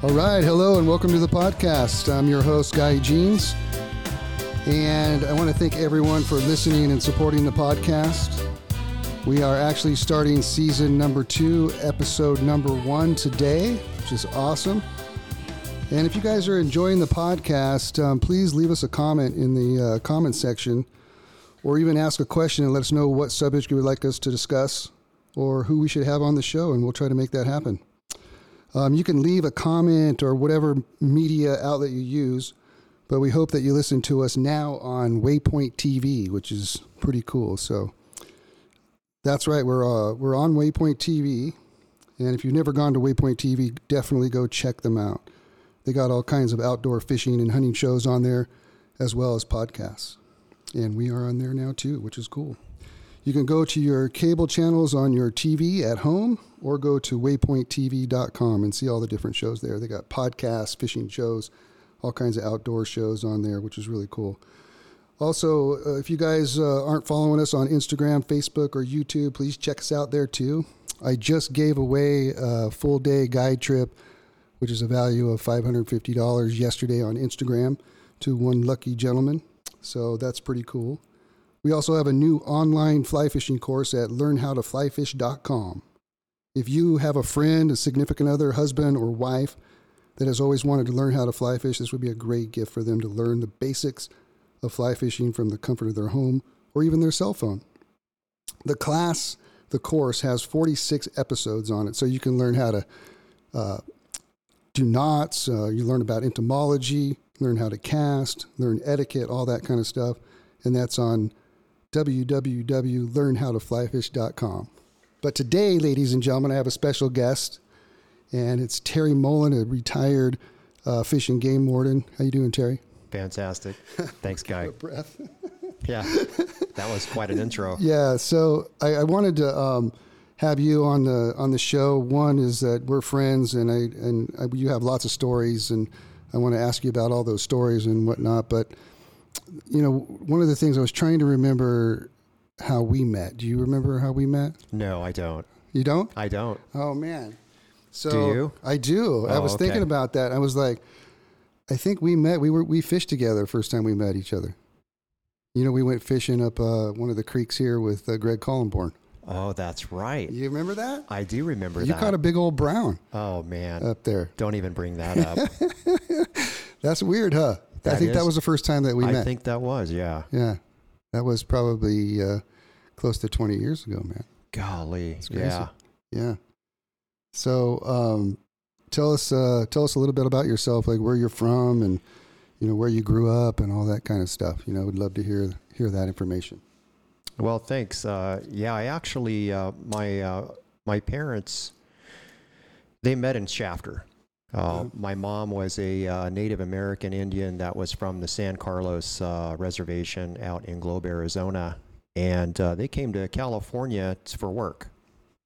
All right, hello and welcome to the podcast. I'm your host, Guy Jeans, and I want to thank everyone for listening and supporting the podcast. We are actually starting season number two, episode number one today, which is awesome. And if you guys are enjoying the podcast, um, please leave us a comment in the uh, comment section or even ask a question and let us know what subject you would like us to discuss or who we should have on the show, and we'll try to make that happen. Um, you can leave a comment or whatever media outlet you use, but we hope that you listen to us now on Waypoint TV, which is pretty cool. So that's right, we're uh, we're on Waypoint TV, and if you've never gone to Waypoint TV, definitely go check them out. They got all kinds of outdoor fishing and hunting shows on there, as well as podcasts, and we are on there now too, which is cool. You can go to your cable channels on your TV at home or go to waypointtv.com and see all the different shows there. They got podcasts, fishing shows, all kinds of outdoor shows on there, which is really cool. Also, uh, if you guys uh, aren't following us on Instagram, Facebook, or YouTube, please check us out there too. I just gave away a full day guide trip, which is a value of $550 yesterday on Instagram to one lucky gentleman. So that's pretty cool. We also have a new online fly fishing course at learnhowtoflyfish.com. If you have a friend, a significant other, husband, or wife that has always wanted to learn how to fly fish, this would be a great gift for them to learn the basics of fly fishing from the comfort of their home or even their cell phone. The class, the course, has 46 episodes on it, so you can learn how to uh, do knots, uh, you learn about entomology, learn how to cast, learn etiquette, all that kind of stuff. And that's on www.learnhowtoflyfish.com. But today, ladies and gentlemen, I have a special guest, and it's Terry Mullen, a retired uh, fish and game warden. How you doing, Terry? Fantastic. Thanks, Guy. Breath. Yeah, that was quite an intro. Yeah. So I, I wanted to um, have you on the on the show. One is that we're friends, and I and I, you have lots of stories, and I want to ask you about all those stories and whatnot. But you know, one of the things I was trying to remember how we met. Do you remember how we met? No, I don't. You don't? I don't. Oh man. So Do you? I do. I Oh, was thinking about that. I was like, I think we met. We were we fished together first time we met each other. You know, we went fishing up uh, one of the creeks here with uh, Greg Collenborn. Oh, that's right. You remember that? I do remember You that. caught a big old brown oh man, up there. don't even bring that up. That's weird, huh? I That think that was the first time that we I met. I think that was yeah. yeah, that was probably uh, close to twenty years ago, man. Golly, yeah. Yeah. So, um, tell us, uh, tell us a little bit about yourself, like where you're from, and you know where you grew up, and all that kind of stuff. You know, would love to hear hear that information. Well, thanks. Uh, yeah, I actually uh, my uh, my parents they met in Shafter. Uh. My mom was a uh, Native American Indian that was from the San Carlos uh, Reservation out in Globe, Arizona, and uh, they came to California for work.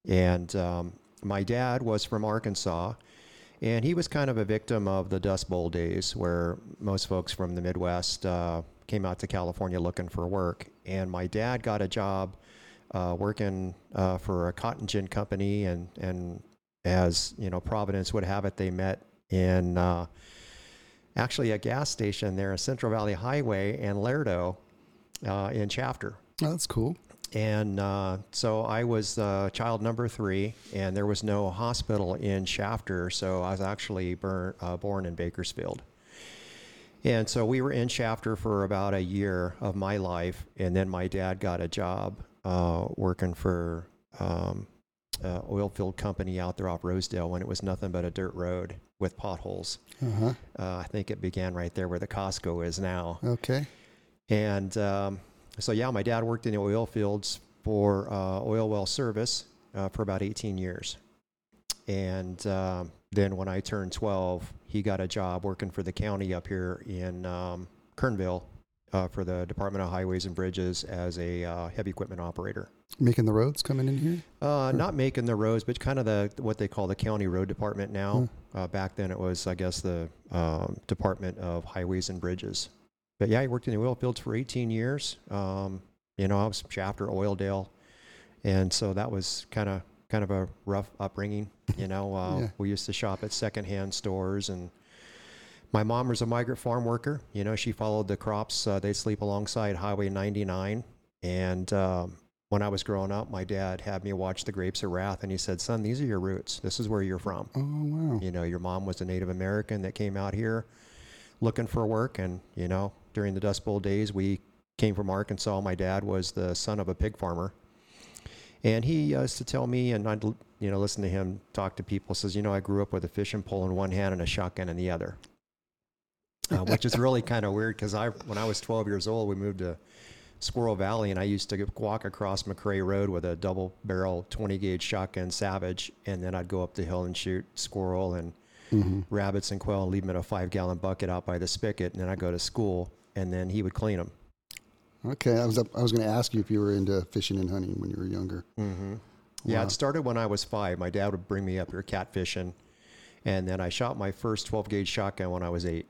And um, my dad was from Arkansas, and he was kind of a victim of the Dust Bowl days, where most folks from the Midwest uh, came out to California looking for work. And my dad got a job uh, working uh, for a cotton gin company, and and as you know, Providence would have it, they met in uh, actually a gas station there, Central Valley Highway and Lerdo uh, in Shafter. Oh, that's cool. And uh, so I was uh, child number three, and there was no hospital in Shafter, so I was actually burn, uh, born in Bakersfield. And so we were in Shafter for about a year of my life, and then my dad got a job uh, working for um, uh, oil field company out there off Rosedale when it was nothing but a dirt road with potholes. Uh huh. Uh, I think it began right there where the Costco is now. Okay. And um, so yeah, my dad worked in the oil fields for uh, oil well service uh, for about 18 years, and um, then when I turned 12, he got a job working for the county up here in um, Kernville uh, for the Department of Highways and Bridges as a uh, heavy equipment operator. Making the roads coming in here? Uh, not making the roads, but kind of the what they call the county road department now. Uh, back then, it was, I guess, the um, Department of Highways and Bridges. But yeah, I worked in the oil fields for 18 years. Um, you know, I was after Oildale, and so that was kind of kind of a rough upbringing. You know, uh, Yeah. we used to shop at secondhand stores, and my mom was a migrant farm worker. You know, she followed the crops. Uh, they'd sleep alongside Highway 99, and um, when I was growing up, my dad had me watch the Grapes of Wrath, and he said, "Son, these are your roots. This is where you're from. Oh, wow. You know, your mom was a Native American that came out here looking for work, and you know, during the Dust Bowl days, we came from Arkansas. My dad was the son of a pig farmer, and he used to tell me, and I'd you know listen to him talk to people. Says, you know, I grew up with a fishing pole in one hand and a shotgun in the other." Uh, which is really kind of weird because I, when I was 12 years old, we moved to Squirrel Valley, and I used to walk across McRae Road with a double barrel 20 gauge shotgun Savage, and then I'd go up the hill and shoot squirrel and hmm rabbits and quail and leave them in a five gallon bucket out by the spigot, and then I'd go to school, and then he would clean them. Okay, I was up, I was going to ask you if you were into fishing and hunting when you were younger. Mm-hmm. Yeah, it started when I was five. My dad would bring me up here catfishing, and then I shot my first 12 gauge shotgun when I was eight.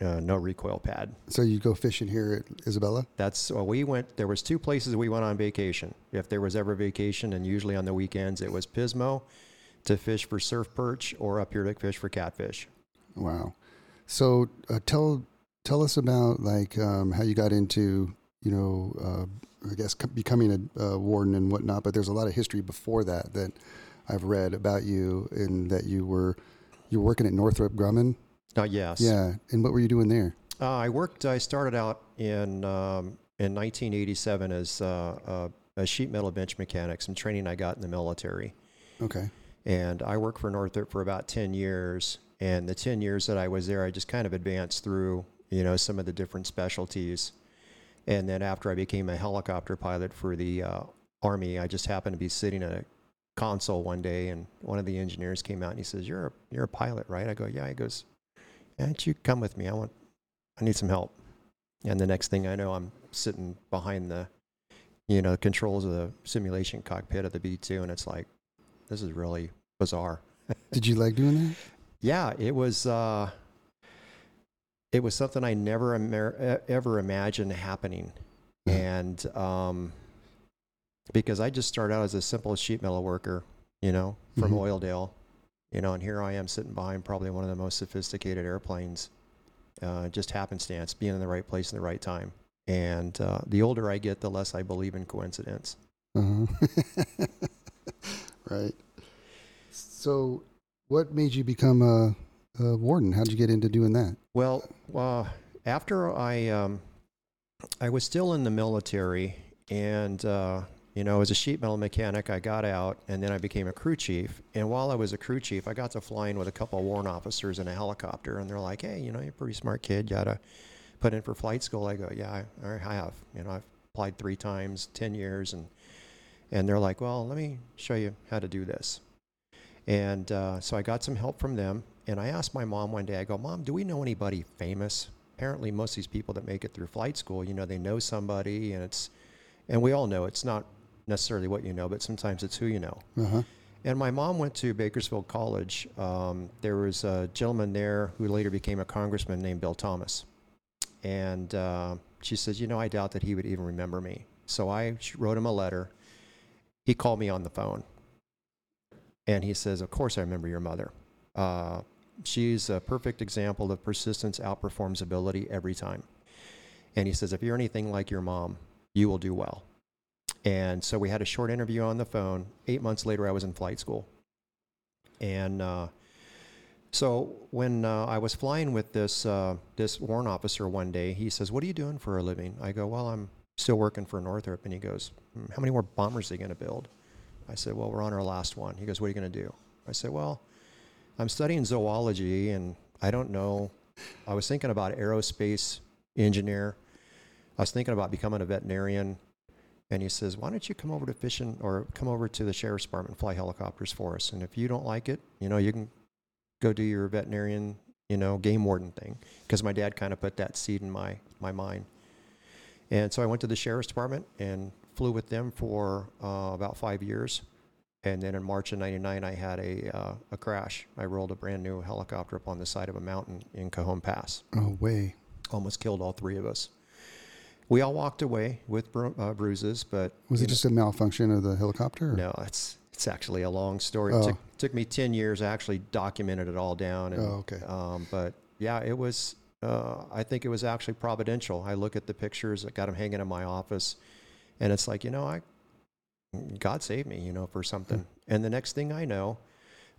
Uh, no recoil pad. So you go fishing here at Isabella? That's well, we went. There was two places we went on vacation. If there was ever vacation, and usually on the weekends, it was Pismo to fish for surf perch or up here to fish for catfish. Wow. So uh, tell tell us about like um, how you got into you know uh, I guess becoming a, a warden and whatnot. But there's a lot of history before that that I've read about you and that you were you were working at Northrop Grumman. Uh, yes. Yeah. And what were you doing there? Uh, I worked. I started out in um, in 1987 as uh, uh, a sheet metal bench mechanic. Some training I got in the military, Okay. and I worked for Northrop for about 10 years. And the 10 years that I was there, I just kind of advanced through, you know, some of the different specialties. And then after I became a helicopter pilot for the uh, Army, I just happened to be sitting at a console one day, and one of the engineers came out and he says, "You're a you're a pilot, right?" I go, "Yeah." He goes, "Why don't you come with me? I want, I need some help." And the next thing I know, I'm sitting behind the, you know, controls of the simulation cockpit of the B2, and it's like, this is really bizarre. Did you like doing that? Yeah, it was. Uh, it was something I never e- ever imagined happening, and um, because I just started out as a simple sheet metal worker, you know, from Mhm. Oildale, you know, and here I am sitting behind probably one of the most sophisticated airplanes, uh, just happenstance, being in the right place in the right time. And uh, the older I get, the less I believe in coincidence. Uh-huh. right. So, what made you become a, a warden? How did you get into doing that? Well, uh, after I um, I was still in the military, and uh, you know, as a sheet metal mechanic, I got out, and then I became a crew chief. And while I was a crew chief, I got to flying with a couple of warrant officers in a helicopter, and they're like, "Hey, you know, you're a pretty smart kid. You gotta put in for flight school." I go, "Yeah, I, I have. You know, I've applied three times, ten years, and and they're like, "Well, let me show you how to do this." And uh, so I got some help from them. And I asked my mom one day, I go, Mom, do we know anybody famous? Apparently, most of these people that make it through flight school, you know, they know somebody, and it's, and we all know it's not necessarily what you know, but sometimes it's who you know. Uh huh. And my mom went to Bakersfield College. Um, there was a gentleman there who later became a congressman named Bill Thomas. And uh, she says, You know, I doubt that he would even remember me. So I wrote him a letter. He called me on the phone. And he says, Of course, I remember your mother. Uh, she's a perfect example of persistence outperforms ability every time. And he says, If you're anything like your mom, you will do well. And so we had a short interview on the phone. Eight months later, I was in flight school. And uh, so when uh, I was flying with this uh, this warrant officer one day, he says, "What are you doing for a living?" I go, "Well, I'm still working for Northrop." And he goes, "Hmm, "How many more bombers are they going to build?" I said, "Well, we're on our last one." He goes, "What are you going to do?" I said, "Well, I'm studying zoology, and I don't know. I was thinking about aerospace engineer." I was thinking about becoming a veterinarian. And he says, Why don't you come over to fishing or come over to the sheriff's department and fly helicopters for us? And if you don't like it, you know, you can go do your veterinarian, you know, game warden thing. Because my dad kind of put that seed in my, my mind. And so I went to the sheriff's department and flew with them for uh, about five years. And then in March of '99, I had a, uh, a crash. I rolled a brand new helicopter up on the side of a mountain in Cajon Pass. Oh, way. Almost killed all three of us. We all walked away with bru- uh, bruises, but Was it just a malfunction of the helicopter? or- no, it's it's actually a long story. It Oh. took, took me ten years. I actually documented it all down. And, Oh, okay. Um, but yeah, it was. Uh, I think it was actually providential. I look at the pictures. I got them hanging in my office, and it's like you know, I God saved me, you know, for something. And the next thing I know,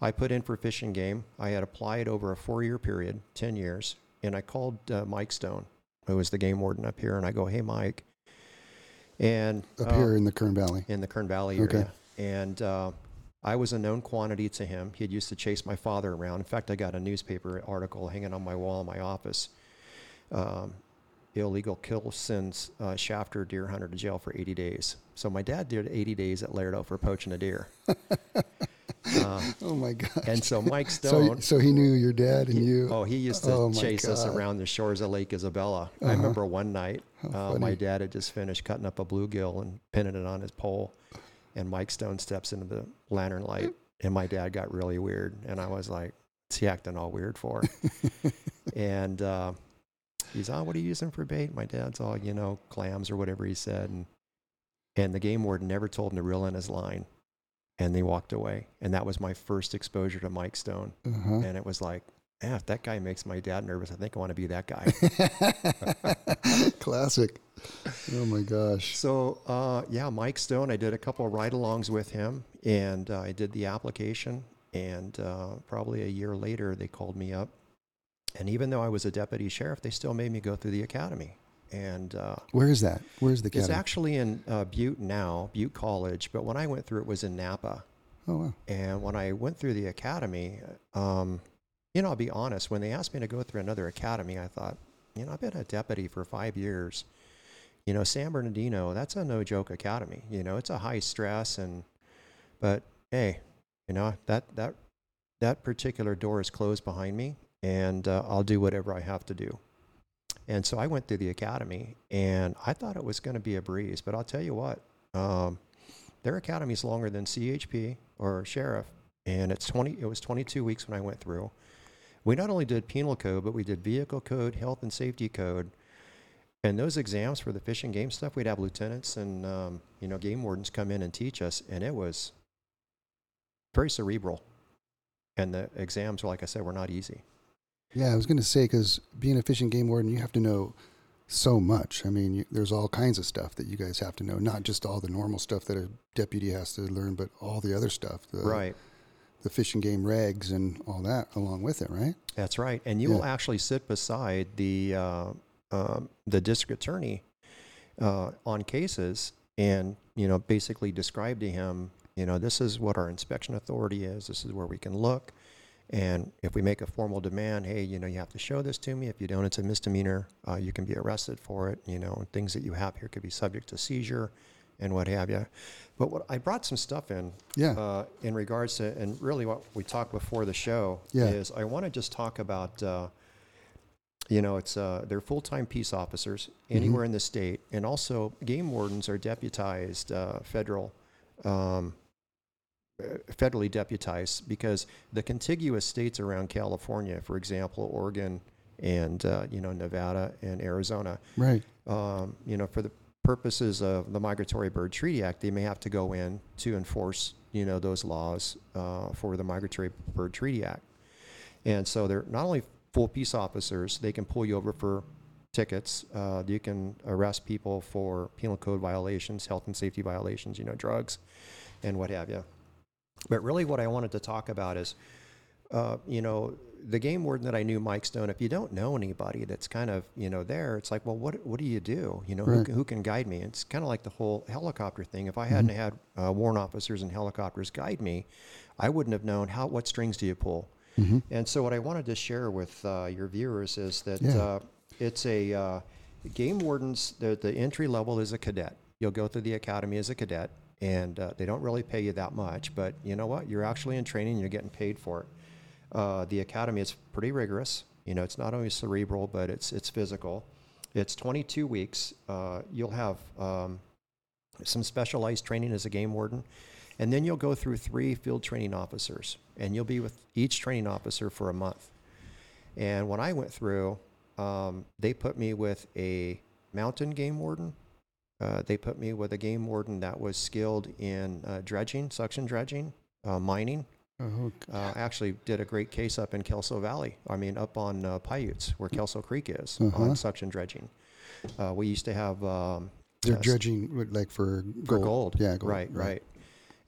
I put in for fish and game. I had applied over a four-year period, ten years, and I called uh, Mike Stone, who was the game warden up here, and I go, "Hey, Mike," and Up uh, here in the Kern Valley. in the Kern Valley Okay. area. And uh, I was a known quantity to him. He had used to chase my father around. In fact, I got a newspaper article hanging on my wall in my office. Um, illegal kill sends uh, shafter deer hunter to jail for 80 days. So my dad did 80 days at Lerdo for poaching a deer. uh, Oh, my God. and so Mike Stone. so he knew your dad and you. Oh, he used to Oh, chase us around the shores of Lake Isabella. I Uh-huh. remember one night, uh, my dad had just finished cutting up a bluegill and pinning it on his pole, and Mike Stone steps into the lantern light, and my dad got really weird, and I was like, "What's he acting all weird for?" and uh, he's, "Oh, what are you using for bait?" My dad's all, you know, clams or whatever he said, and and the game warden never told him to reel in his line, and they walked away, and that was my first exposure to Mike Stone Uh-huh. and it was like, yeah, if that guy makes my dad nervous, I think I want to be that guy. Classic. Oh, my gosh. so, uh, yeah, Mike Stone, I did a couple of ride alongs with him and uh, I did the application. And uh, probably a year later, they called me up. And even though I was a deputy sheriff, they still made me go through the academy. And uh, Where is that? Where's the academy? it's actually in uh, Butte now, Butte College. But when I went through it was in Napa. oh, wow. And when I went through the academy, um, you know, I'll be honest, when they asked me to go through another academy, I thought, you know, I've been a deputy for five years. You know, San Bernardino, that's a no joke academy. You know, it's a high stress and, but hey, you know, that, that, that particular door is closed behind me and uh, I'll do whatever I have to do. And so I went through the academy and I thought it was going to be a breeze, but I'll tell you what, um, their academy is longer than CHP or sheriff, and it's 20. It was 22 weeks when I went through. We not only did penal code, but we did vehicle code, health and safety code, and those exams for the fish and game stuff. We'd have lieutenants and um, you know game wardens come in and teach us, and it was very cerebral. And the exams, like I said, were not easy. Yeah, I was going to say, because being a fish and game warden, you have to know so much. I mean, you, there's all kinds of stuff that you guys have to know, not just all the normal stuff that a deputy has to learn, but all the other stuff. The, right. The fish and game regs and all that along with it, right? That's right, and you Yeah. will actually sit beside the uh, um, the district attorney uh, on cases, and you know basically describe to him, you know, this is what our inspection authority is. This is where we can look, and if we make a formal demand, hey, you know, you have to show this to me. If you don't, it's a misdemeanor. Uh, you can be arrested for it. You know, things that you have here could be subject to seizure, and what have you. But what I brought some stuff in Yeah. uh, in regards to, and really what we talked before the show Yeah. is I want to just talk about, uh, you know, it's uh, they're full time peace officers Mm-hmm. anywhere in the state, and also game wardens are deputized uh, federal. Um, federally deputized because the contiguous states around California, for example, Oregon and uh, you know Nevada and Arizona, Right. um, you know, for the purposes of the Migratory Bird Treaty Act, they may have to go in to enforce, you know, those laws uh, for the Migratory Bird Treaty Act. And so they're not only full peace officers, they can pull you over for tickets. Uh, you can arrest people for penal code violations, health and safety violations, you know, drugs, and what have you. But really, what I wanted to talk about is, uh, you know, the game warden that I knew, Mike Stone. If you don't know anybody that's kind of you know there, it's like, well, what what do you do? You know, who, Right. can, who can guide me? It's kind of like the whole helicopter thing. If I hadn't had uh, warrant officers and helicopters guide me, I wouldn't have known how what strings do you pull. Mm-hmm. And so, what I wanted to share with uh, your viewers is that Yeah. uh, it's a uh, game wardens, the, the entry level is a cadet. You'll go through the academy as a cadet, and uh, they don't really pay you that much. But you know what? You're actually in training. You're getting paid for it. Uh, the academy is pretty rigorous. You know, it's not only cerebral, but it's it's physical. It's 22 weeks. Uh, you'll have um, some specialized training as a game warden, and then you'll go through three field training officers, and you'll be with each training officer for a month. And when I went through, um, they put me with a mountain game warden. Uh, they put me with a game warden that was skilled in uh, dredging, suction dredging, uh, mining. Oh, Uh, I actually did a great case up in Kelso Valley. I mean, up on uh, Piutes, where Kelso Creek is, Uh-huh. on suction dredging. Uh, we used to have um, they're dredging like for gold. for gold. Yeah, gold. Right, right.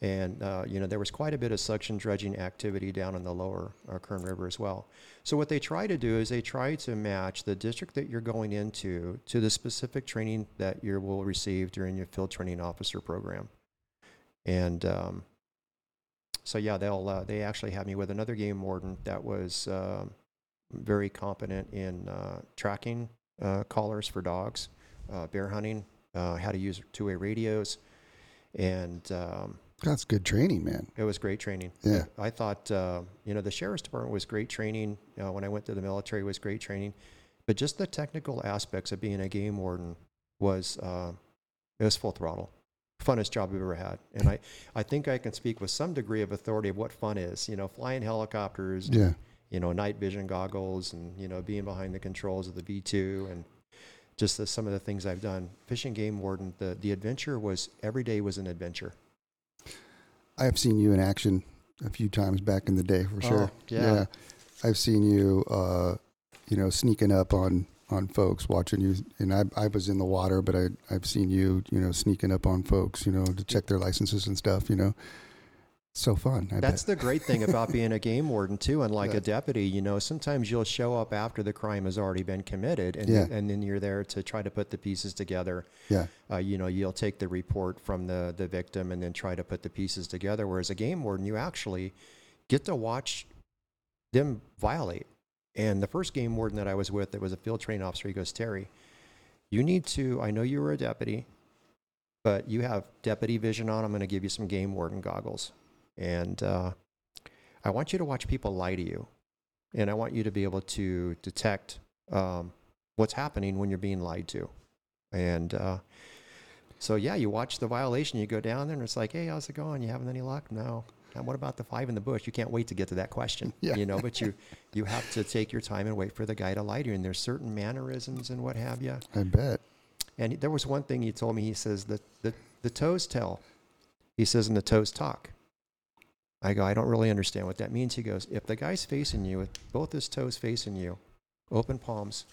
And uh, you know there was quite a bit of suction dredging activity down in the lower uh, Kern River as well. So what they try to do is they try to match the district that you're going into to the specific training that you will receive during your field training officer program. And um, so yeah, they'll uh, they actually had me with another game warden that was um very competent in uh, tracking uh, collars for dogs, uh, bear hunting, how to use two-way radios, and um, That's good training, man. it was great training. Yeah. I thought, uh, you know, the sheriff's department was great training. Uh, when I went to the military, was great training, but just the technical aspects of being a game warden was uh, it was full throttle. Funnest job I've ever had, and I, I think I can speak with some degree of authority of what fun is. You know, flying helicopters, Yeah. you know, night vision goggles, and you know, being behind the controls of the B2, and just the, some of the things I've done. Fish and game warden, the the adventure was every day was an adventure. I have seen you in action a few times back in the day for sure. Oh, yeah. I've seen you, uh, you know, sneaking up on on folks, watching you. And I, I was in the water, but I, I've seen you, you know, sneaking up on folks, you know, to check their licenses and stuff. You know, so fun. I That's bet. the great thing about being a game warden too, and like Yeah. a deputy. You know, sometimes you'll show up after the crime has already been committed, and Yeah. and then you're there to try to put the pieces together. yeah, Uh, you know, you'll take the report from the the victim and then try to put the pieces together. Whereas a game warden, you actually get to watch them violate. And the first game warden that I was with, that was a field training officer, he goes, Terry, you need to. I know you were a deputy, but you have deputy vision on. I'm going to give you some game warden goggles, and uh, I want you to watch people lie to you, and I want you to be able to detect um, what's happening when you're being lied to, and. Uh, so yeah, you watch the violation. You go down there, and it's like, "Hey, how's it going? You having any luck?" No. And what about the five in the bush? You can't wait to get to that question. Yeah. You know, but you you have to take your time and wait for the guy to lie to you. And there's certain mannerisms and what have you. I bet. And there was one thing he told me. He says that the the toes tell. He says, and the toes talk. I go, I don't really understand what that means. He goes, if the guy's facing you with both his toes facing you, open palms,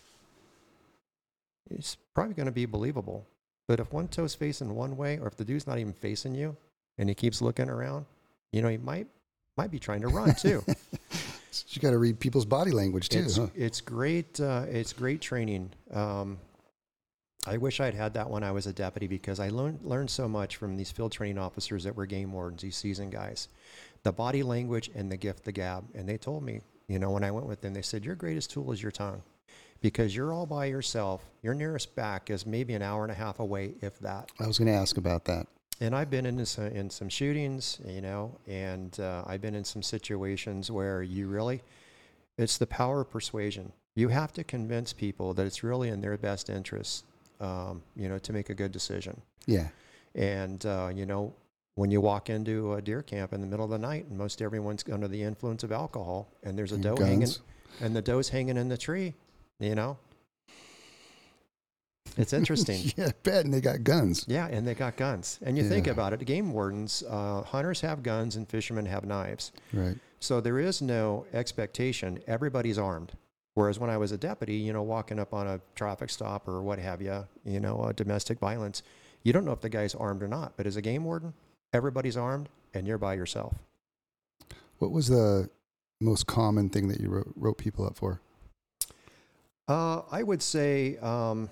it's probably going to be believable. But if one toe's facing one way, or if the dude's not even facing you, and he keeps looking around, you know, he might might be trying to run too. You got to read people's body language too. it's, huh? it's great. Uh, it's great training. Um, I wish I'd had that when I was a deputy because I learned learned so much from these field training officers that were game wardens, these seasoned guys, the body language and the gift, the gab. And they told me, you know, when I went with them, they said your greatest tool is your tongue, because you're all by yourself. Your nearest back is maybe an hour and a half away, if that. I was going to ask about that. And I've been in some, in some shootings, you know, and uh, I've been in some situations where you really, it's the power of persuasion. You have to convince people that it's really in their best interest, um, you know, to make a good decision. Yeah. And, uh, you know, when you walk into a deer camp in the middle of the night and most everyone's under the influence of alcohol and there's a doe hanging and the doe's hanging in the tree, you know, it's interesting. yeah, I bet. And they got guns. Yeah, and they got guns. And you think about it, game wardens, uh, hunters have guns and fishermen have knives. Right. So there is no expectation. Everybody's armed. Whereas when I was a deputy, you know, walking up on a traffic stop or what have you, you know, uh, domestic violence, you don't know if the guy's armed or not. But as a game warden, everybody's armed and you're by yourself. What was the most common thing that you wrote, wrote people up for? Uh, I would say um,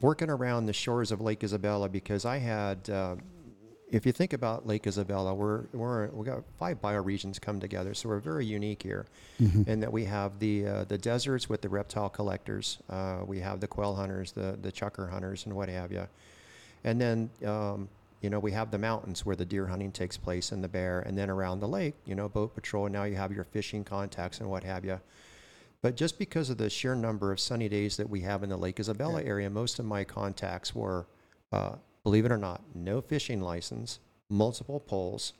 working around the shores of Lake Isabella because I had uh, if you think about Lake Isabella, we're we're we got five bioregions come together, so we're very unique here, Mhm. in that we have the uh, the deserts with the reptile collectors, uh, we have the quail hunters, the the chukar hunters, and what have you, and then um, you know we have the mountains where the deer hunting takes place and the bear, and then around the lake, you know, boat patrol. And now you have your fishing contacts and what have you. But just because of the sheer number of sunny days that we have in the Lake Isabella area, most of my contacts were, uh, believe it or not, no fishing license, multiple poles,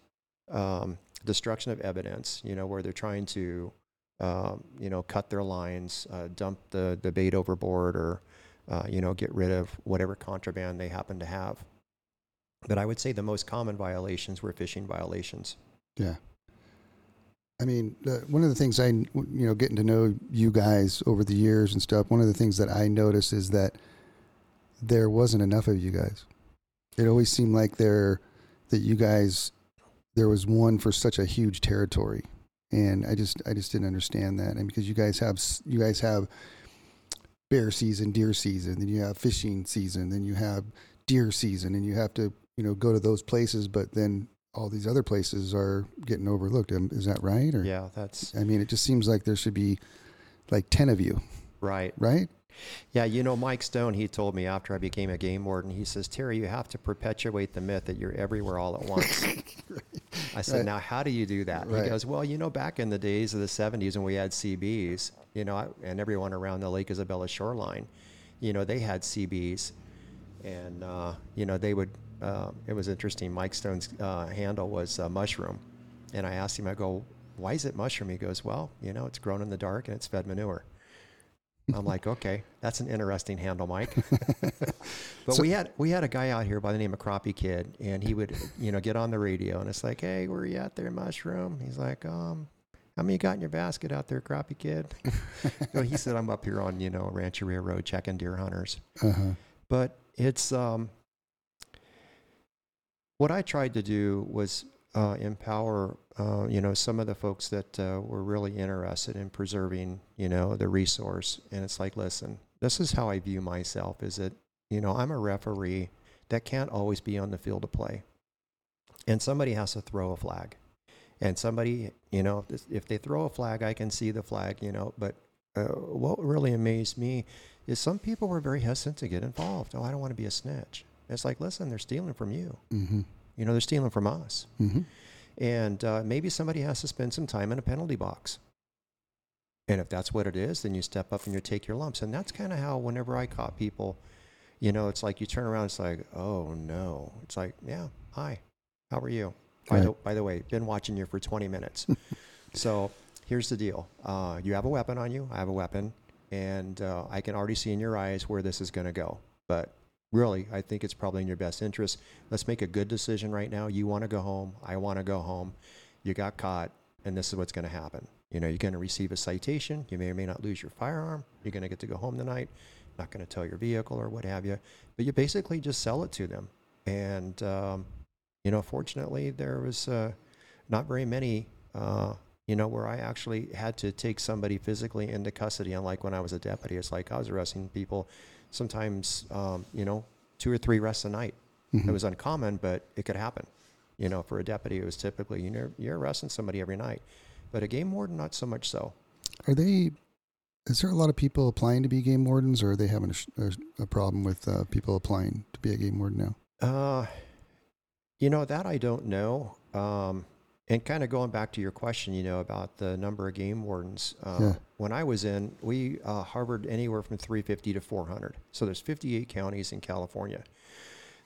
um, destruction of evidence, you know, where they're trying to, um, you know, cut their lines, uh, dump the, the bait overboard, or, uh, you know, get rid of whatever contraband they happen to have. But I would say the most common violations were fishing violations. Yeah. I mean, uh, one of the things I, you know, getting to know you guys over the years and stuff, one of the things that I noticed is that there wasn't enough of you guys. It always seemed like there, that you guys, there was one for such a huge territory. And I just, I just didn't understand that. And because you guys have, you guys have bear season, deer season, then you have fishing season, then you have deer season, and you have to, you know, go to those places, but then all these other places are getting overlooked. Is that right? Or Yeah, that's I mean, it just seems like there should be like ten of you, right. right? Yeah, you know, Mike Stone, he told me after I became a game warden, he says, Terry, you have to perpetuate the myth that you're everywhere all at once. I said, Right. now, how do you do that? Right. He goes, well, you know, back in the days of the 70s when we had CBs, you know, and everyone around the Lake Isabella shoreline, you know, they had CBs. And, uh, you know, they would, uh, it was interesting. Mike Stone's uh, handle was uh, mushroom. And I asked him, I go, why is it mushroom? He goes, well, you know, it's grown in the dark and it's fed manure. I'm like, okay, that's an interesting handle, Mike. but So- we had we had a guy out here by the name of Crappie Kid, and he would, you know, get on the radio, and it's like, hey, where are you at there, mushroom? He's like, um, how many you got in your basket out there, Crappie Kid? so he said, I'm up here on, you know, Rancheria Road checking deer hunters. Uh huh. But it's um, what I tried to do was uh, empower, uh, you know, some of the folks that uh, were really interested in preserving, you know, the resource. And it's like, listen, this is how I view myself: is that you know I'm a referee that can't always be on the field of play, and somebody has to throw a flag, and somebody, you know, if, they throw a flag, I can see the flag, you know, but. Uh, what really amazed me is some people were very hesitant to get involved. Oh, I don't want to be a snitch. It's like, listen, they're stealing from you. Mm-hmm. You know, they're stealing from us. Mm-hmm. And uh, maybe somebody has to spend some time in a penalty box. And if that's what it is, then you step up and you take your lumps. And that's kind of how, whenever I caught people, you know, it's like you turn around, it's like, oh no. It's like, yeah, hi, how are you? By, the, by the way, been watching you for 20 minutes. so here's the deal uh, you have a weapon on you, I have a weapon, and uh, I can already see in your eyes where this is going to go. But really, I think it's probably in your best interest. Let's make a good decision right now. You want to go home. I want to go home. You got caught, and this is what's going to happen. You know, you're going to receive a citation. You may or may not lose your firearm. You're going to get to go home tonight. Not going to tow your vehicle or what have you. But you basically just sell it to them. And, um, you know, fortunately, there was uh, not very many, uh, you know, where I actually had to take somebody physically into custody. Unlike when I was a deputy, it's like I was arresting people sometimes, um, you know, two or three rests a night. Mm-hmm. It was uncommon, but it could happen. You know, for a deputy, it was typically you know you're arresting somebody every night, but a game warden not so much so. Are they? Is there a lot of people applying to be game wardens, or are they having a, a, a problem with uh, people applying to be a game warden now? Uh, you know that I don't know. Um, and kind of going back to your question, you know about the number of game wardens. Uh, Yeah. When I was in, we uh, harbored anywhere from 350 to 400. So there's 58 counties in California.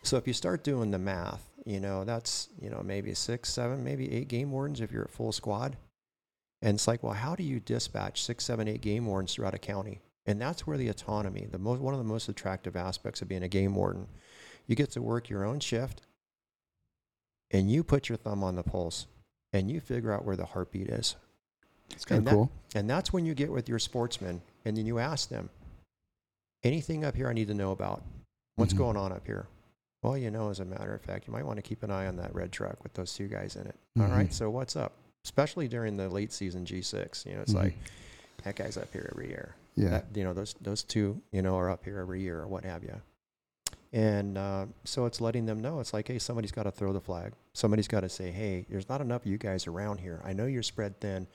So if you start doing the math, you know that's you know maybe six, seven, maybe eight game wardens if you're at full squad. And it's like, well, how do you dispatch six, seven, eight game wardens throughout a county? And that's where the autonomy, the most, one of the most attractive aspects of being a game warden, you get to work your own shift, and you put your thumb on the pulse, and you figure out where the heartbeat is. It's kind And of that- cool. And that's when you get with your sportsmen, and then you ask them, anything up here I need to know about? What's Mhm. going on up here? Well, you know, as a matter of fact, you might want to keep an eye on that red truck with those two guys in it. All Mhm. right, so what's up? Especially during the late season G6, you know, it's Mhm. like that guy's up here every year. Yeah. That, you know, those those two, you know, are up here every year or what have you. And uh, so it's letting them know it's like, hey, somebody's got to throw the flag. Somebody's got to say, hey, there's not enough of you guys around here. I know you're spread thin,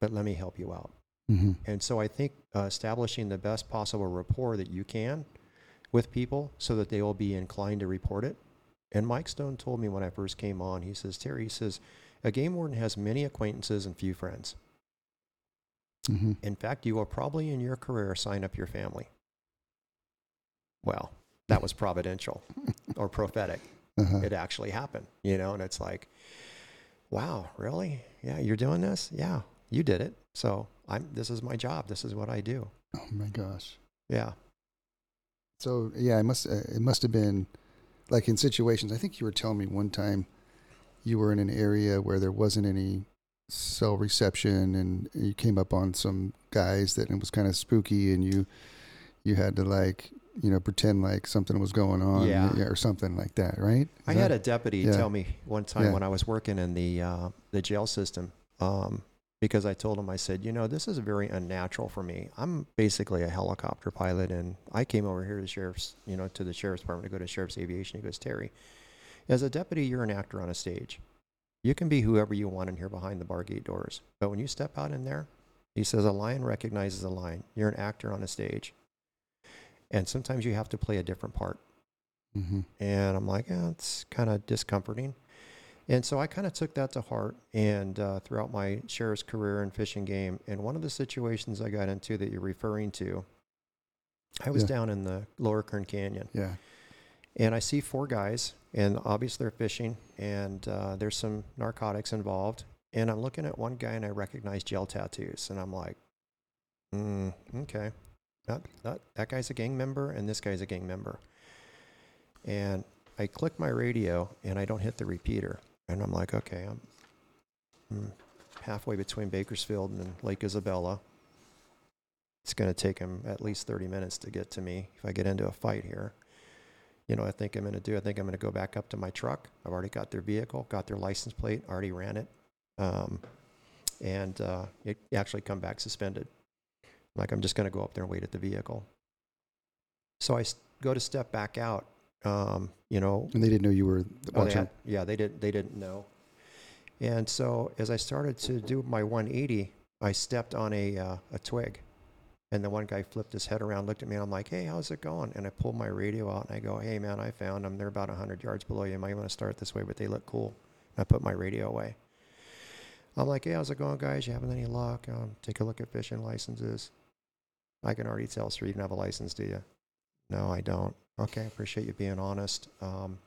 but let me help you out. Mm-hmm. And so I think uh, establishing the best possible rapport that you can with people so that they will be inclined to report it. And Mike Stone told me when I first came on, he says, Terry, he says, a game warden has many acquaintances and few friends. Mm-hmm. In fact, you will probably in your career sign up your family. Well, that was providential or prophetic. Uh-huh. It actually happened, you know, and it's like, wow, really? Yeah, you're doing this? Yeah, you did it. So I'm, this is my job. This is what I do. Oh my gosh. Yeah. So yeah, it must uh, it must have been like in situations. I think you were telling me one time you were in an area where there wasn't any cell reception, and you came up on some guys that it was kind of spooky, and you you had to like you know pretend like something was going on, Yeah. or something like that, right? I had a deputy yeah. tell me one time Yeah. when I was working in the uh, the jail system, um, because I told him I said, you know, this is very unnatural for me. I'm basically a helicopter pilot, and I came over here to the sheriff's, you know, to the sheriff's department to go to sheriff's aviation. He goes, Terry, as a deputy, you're an actor on a stage. You can be whoever you want in here behind the bar gate doors, but when you step out in there, he says a lion recognizes a lion. You're an actor on a stage, and sometimes you have to play a different part. hmm And I'm like, yeah, it's kind of discomforting. And so I kind of took that to heart. And uh, throughout my sheriff's career and fish and game, and one of the situations I got into that you're referring to, I was Yeah. down in the lower Kern Canyon Yeah. and I see four guys, and obviously they're fishing, and uh, there's some narcotics involved. And I'm looking at one guy, and I recognize gel tattoos, and I'm like, mm, okay, that, that that guy's a gang member, and this guy's a gang member. And I click my radio, and I don't hit the repeater, and I'm like, okay, I'm, mm, halfway between Bakersfield and Lake Isabella. It's going to take him at least 30 minutes to get to me if I get into a fight here you know, I think I'm going to do. I think I'm going to go back up to my truck. I've already got their vehicle, got their license plate, already ran it, um, and uh, it actually come back suspended. Like I'm just going to go up there and wait at the vehicle. So I go to step back out. Um, you know, And they didn't know you were Oh, watching. had- yeah, they didn't. They didn't know. And so as I started to do my 180, I stepped on a uh, a twig, and the one guy flipped his head around, looked at me, and I'm like, "Hey, how's it going?" And I pulled my radio out, and I go, "Hey, man, I found them. They're about 100 yards below you. You might want to start this way, but they look cool." And I put my radio away. I'm like, "Hey, how's it going, guys? You having any luck? Um, take a look at fishing licenses." I can already tell, sir, you don't have a license, do you? No, I don't. Okay, I appreciate you being honest. Um,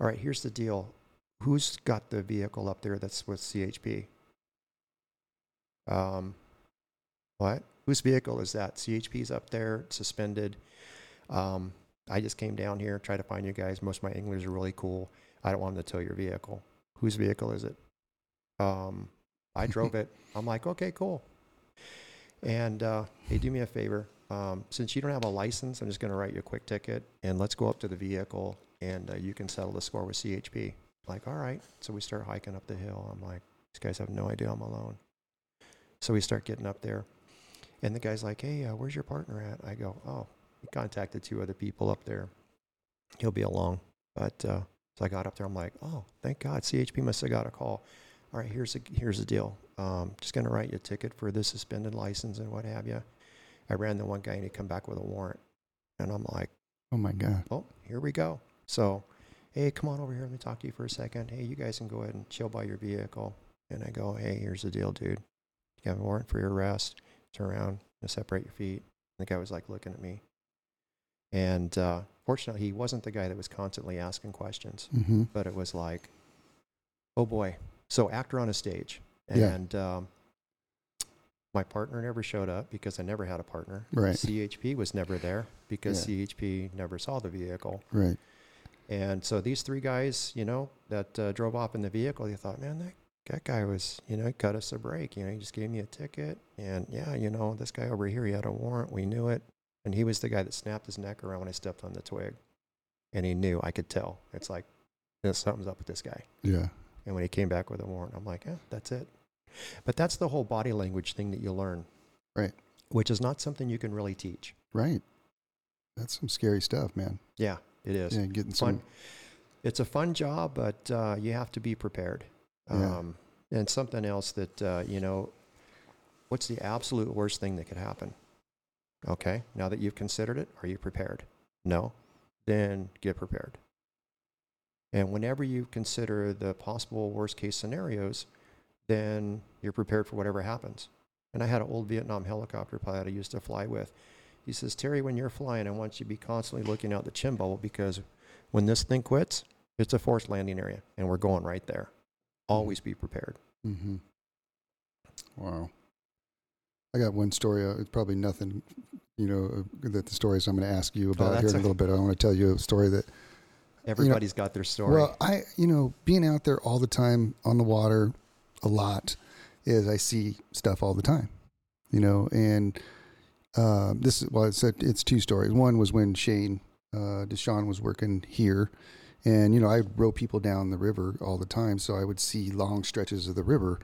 all right, here's the deal. Who's got the vehicle up there that's with CHP? Um, what? Whose vehicle is that? CHP's up there, suspended. Um, I just came down here, tried to find you guys. Most of my English are really cool. I don't want them to tow your vehicle. Whose vehicle is it? Um, I drove it. I'm like, okay, cool. And uh, hey, do me a favor. Um, since you don't have a license, I'm just going to write you a quick ticket and let's go up to the vehicle and uh, you can settle the score with CHP. Like, all right. So we start hiking up the hill. I'm like, these guys have no idea I'm alone. So we start getting up there. And the guy's like, hey, uh, where's your partner at? I go, oh, he contacted two other people up there. He'll be along. But uh, so I got up there. I'm like, oh, thank God. CHP must have got a call. All right, here's the, here's the deal. Um, just going to write you a ticket for the suspended license and what have you. I ran the one guy and he come back with a warrant. And I'm like, Oh my God. oh, here we go. So, hey, come on over here. Let me talk to you for a second. Hey, you guys can go ahead and chill by your vehicle. And I go, hey, here's the deal, dude. You have a warrant for your arrest. Turn around and separate your feet. The guy was like looking at me. And uh, fortunately, he wasn't the guy that was constantly asking questions, Mm-hmm. but it was like, oh boy. So, actor on a stage. Yeah. And um, my partner never showed up because I never had a partner. Right. CHP was never there because CHP never saw the vehicle. Right. And so these three guys, you know, that uh, drove off in the vehicle, they thought, man, that, that guy was, you know, he cut us a break. You know, he just gave me a ticket. And yeah, you know, this guy over here, he had a warrant. We knew it. And he was the guy that snapped his neck around when I stepped on the twig. And he knew, I could tell. It's like, there's something's up with this guy. Yeah. And when he came back with a warrant, I'm like, yeah, that's it. But that's the whole body language thing that you learn. Right. Which is not something you can really teach. Right. That's some scary stuff, man. Yeah. it is. Yeah, getting fun. some. It's a fun job, but uh, you have to be prepared. Yeah. Um, and something else that uh, you know, what's the absolute worst thing that could happen? Okay, now that you've considered it, are you prepared? No, then get prepared. And whenever you consider the possible worst case scenarios, then you're prepared for whatever happens. And I had an old Vietnam helicopter pilot I used to fly with. He says, Terry, when you're flying, I want you to be constantly looking out the chin bubble because when this thing quits, it's a forced landing area and we're going right there. Always be prepared. hmm Wow. I got one story. Uh, it's probably nothing, you know, uh, that the stories I'm going to ask you about here Oh, that's in a little bit. I want to tell you a story that Everybody's got their story. Well, I, you know, being out there all the time on the water a lot is I see stuff all the time, you know, and uh, this is, well, it's, it's two stories. One was when Shane, uh, Deshaun was working here and, you know, I row people down the river all the time. So I would see long stretches of the river,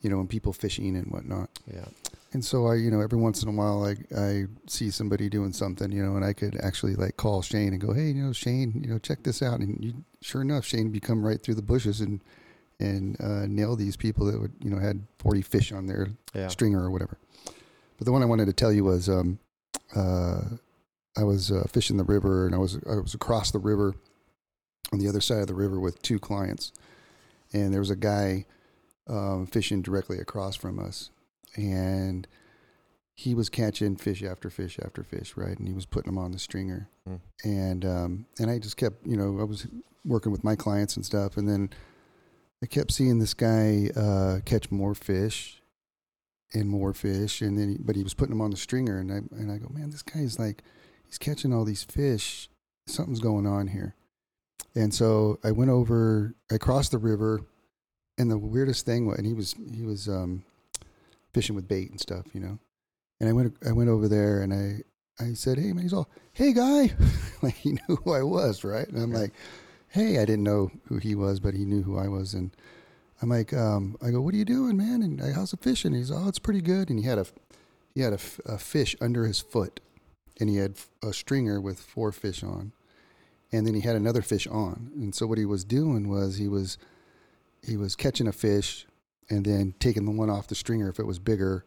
you know, and people fishing and whatnot. yeah. And so I, you know, every once in a while, I I see somebody doing something, you know, and I could actually like call Shane and go, hey, you know, Shane, you know, check this out. And you, sure enough, Shane would come right through the bushes and and uh, nail these people that would, you know, had forty fish on their Yeah. stringer or whatever. But the one I wanted to tell you was, um, uh, I was uh, fishing the river, and I was I was across the river, on the other side of the river with two clients, and there was a guy um, fishing directly across from us, and he was catching fish after fish after fish, right? And he was putting them on the stringer, Hmm. and um, and I just kept, you know, I was working with my clients and stuff, and then I kept seeing this guy uh, catch more fish and more fish, and then he, but he was putting them on the stringer, and I and I go, man, this guy's like, he's catching all these fish. Something's going on here, and so I went over, I crossed the river, and the weirdest thing, and he was he was um, fishing with bait and stuff, you know, and I went I went over there and I I said, hey man, he's all, hey guy, like he knew who I was, right? And I'm like, hey, I didn't know who he was, but he knew who I was, and I'm like, um, I go, what are you doing, man? And I, how's the fishing? He's, oh, it's pretty good. And he had a, he had a, fish under his foot, and he had a stringer with four fish on, and then he had another fish on. And so what he was doing was he was, he was catching a fish, and then taking the one off the stringer if it was bigger,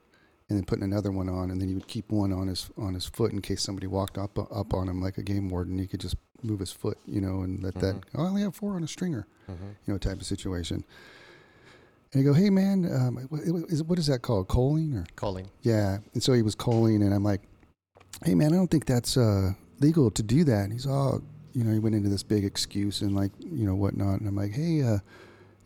and then putting another one on, and then he would keep one on his on his foot in case somebody walked up up on him like a game warden. He could just move his foot, you know, and let that. Mhm. Oh, I only have four on a stringer hmm you know, type of situation. And I go, hey man, um, what, is, what is that called? Culling or? Culling. Yeah. And so he was culling, and I'm like, hey man, I don't think that's uh, legal to do that. And he's all, you know, he went into this big excuse and like, you know, whatnot. And I'm like, hey, uh,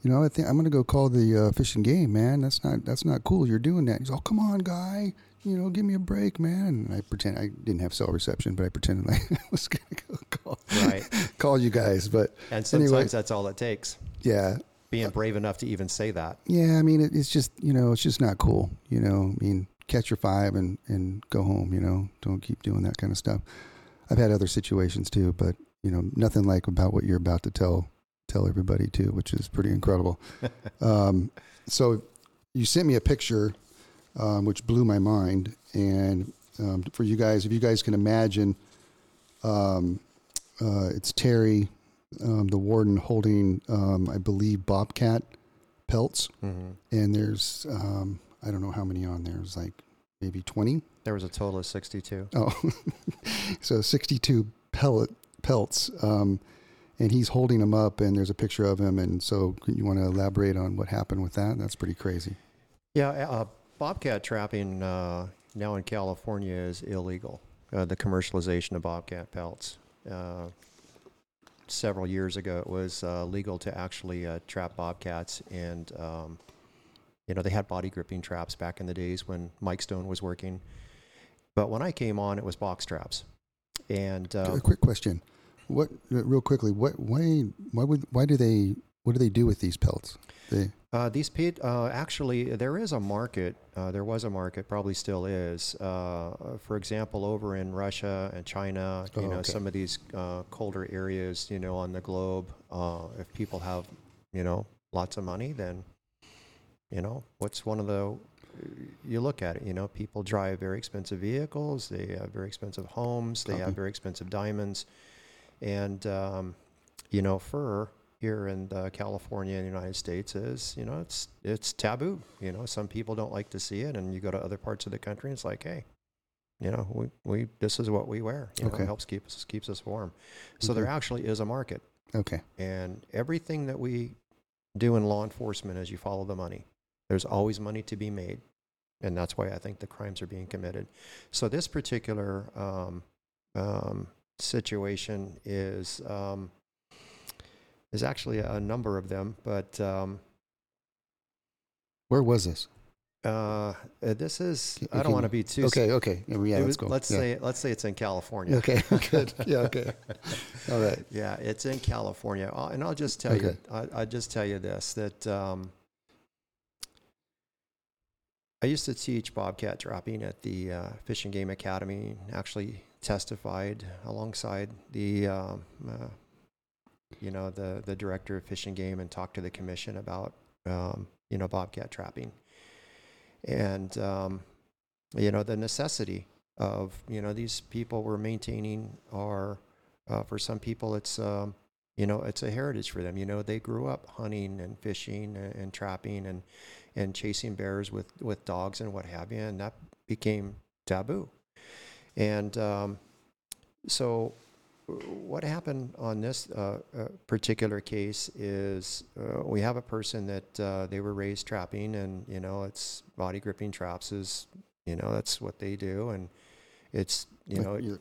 you know, I think I'm gonna go call the uh, fish and game, man. That's not that's not cool. You're doing that. He's all, come on, guy. You know, give me a break, man. And I pretend I didn't have cell reception, but I pretended like I was gonna go call Right. call you guys. But And sometimes Anyway. that's all it takes. yeah, Being brave enough to even say that. Yeah, I mean, it, it's just you know, it's just not cool. You know, I mean, catch your five and and go home. You know, don't keep doing that kind of stuff. I've had other situations too, but you know, nothing like about what you're about to tell tell everybody too, which is pretty incredible. um, so you sent me a picture, um, which blew my mind, and um, for you guys, if you guys can imagine, um, uh, it's Terry, um, the warden, holding, um, I believe, bobcat pelts hmm and there's um, I don't know how many on there. There's like maybe twenty. There was a total of 62. Oh, so sixty-two pellet pelts, um, and he's holding them up, and there's a picture of him. And so, you want to elaborate on what happened with that? That's pretty crazy. Yeah, uh, bobcat trapping uh, now in California is illegal. Uh, the commercialization of bobcat pelts. Uh, several years ago, it was uh, legal to actually uh, trap bobcats, and um, you know they had body gripping traps back in the days when Mike Stone was working. But when I came on, it was box traps, and uh, a quick question: What, real quickly, what, why, why would, why do they, what do they do with these pelts? They, Uh, these pit, uh, actually, there is a market. Uh, there was a market, probably still is. Uh, for example, over in Russia and China, you Oh, know, okay. some of these uh, colder areas, you know, on the globe. Uh, if people have, you know, lots of money, then, you know, what's one of the you look at it, you know, people drive very expensive vehicles, they have very expensive homes, they Copy. have very expensive diamonds, And um, you know, fur here in uh, California and the United States is, you know, it's it's taboo. You know, some people don't like to see it, and you go to other parts of the country, and it's like, hey, you know, we, we this is what we wear. You know, Okay. it helps keep us keeps us warm. So there actually is a market, Okay. and everything that we do in law enforcement is you follow the money. There's always money to be made, and that's why I think the crimes are being committed. So this particular um, um, situation is um, is actually a number of them, but um, Where was this? uh, this is I don't want to be too. Okay. Okay. Yeah, let's go. Let's Yeah. say let's say it's in California. Okay. Good. Yeah. Okay. All right. Yeah, it's in California, Uh, and I'll just tell you, I, I just tell you this that um, I used to teach bobcat dropping at the uh, Fish and Game Academy. Actually, testified alongside the, um, uh, you know, the the director of Fish and Game, and talked to the commission about, um, you know, bobcat trapping, and um, you know the necessity of you know these people were maintaining our uh, for some people, it's um, you know it's a heritage for them. You know, they grew up hunting and fishing and, and trapping and and chasing bears with with dogs and what have you, and that became taboo. And um, so, what happened on this uh, uh, particular case is uh, we have a person that uh, they were raised trapping, and you know, it's body gripping traps is you know that's what they do, and it's you know you're-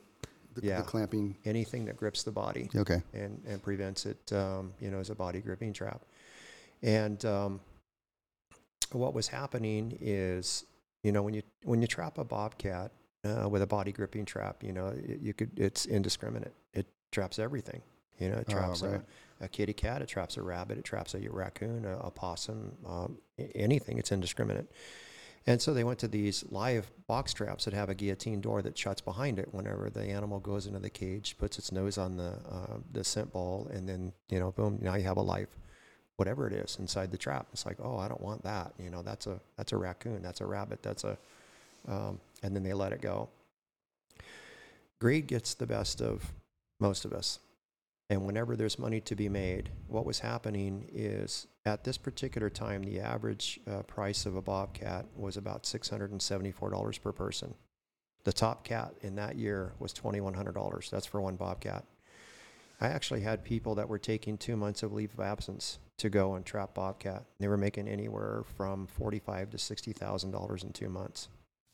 the, the yeah. clamping. anything that grips the body Okay. and, and prevents it, um, you know, as a body gripping trap. And um, what was happening is, you know, when you when you trap a bobcat uh, with a body gripping trap, you know, it, you could it's indiscriminate. Traps everything. You know, it Oh, traps right. a, a kitty cat, it traps a rabbit, it traps a raccoon, a, a possum, um, anything. It's indiscriminate. And so they went to these live box traps that have a guillotine door that shuts behind it whenever the animal goes into the cage, puts its nose on the uh, the scent ball, and then you know, boom, now you have a life, whatever it is inside the trap. It's like, oh, I don't want that. You know, that's a that's a raccoon, that's a rabbit, that's a, um, and then they let it go. Greed gets the best of most of us. And whenever there's money to be made, what was happening is at this particular time, the average uh, price of a bobcat was about $674 per person. The top cat in that year was $2,100. That's for one bobcat. I actually had people that were taking two months of leave of absence to go and trap bobcat. They were making anywhere from forty-five to sixty thousand dollars in two months.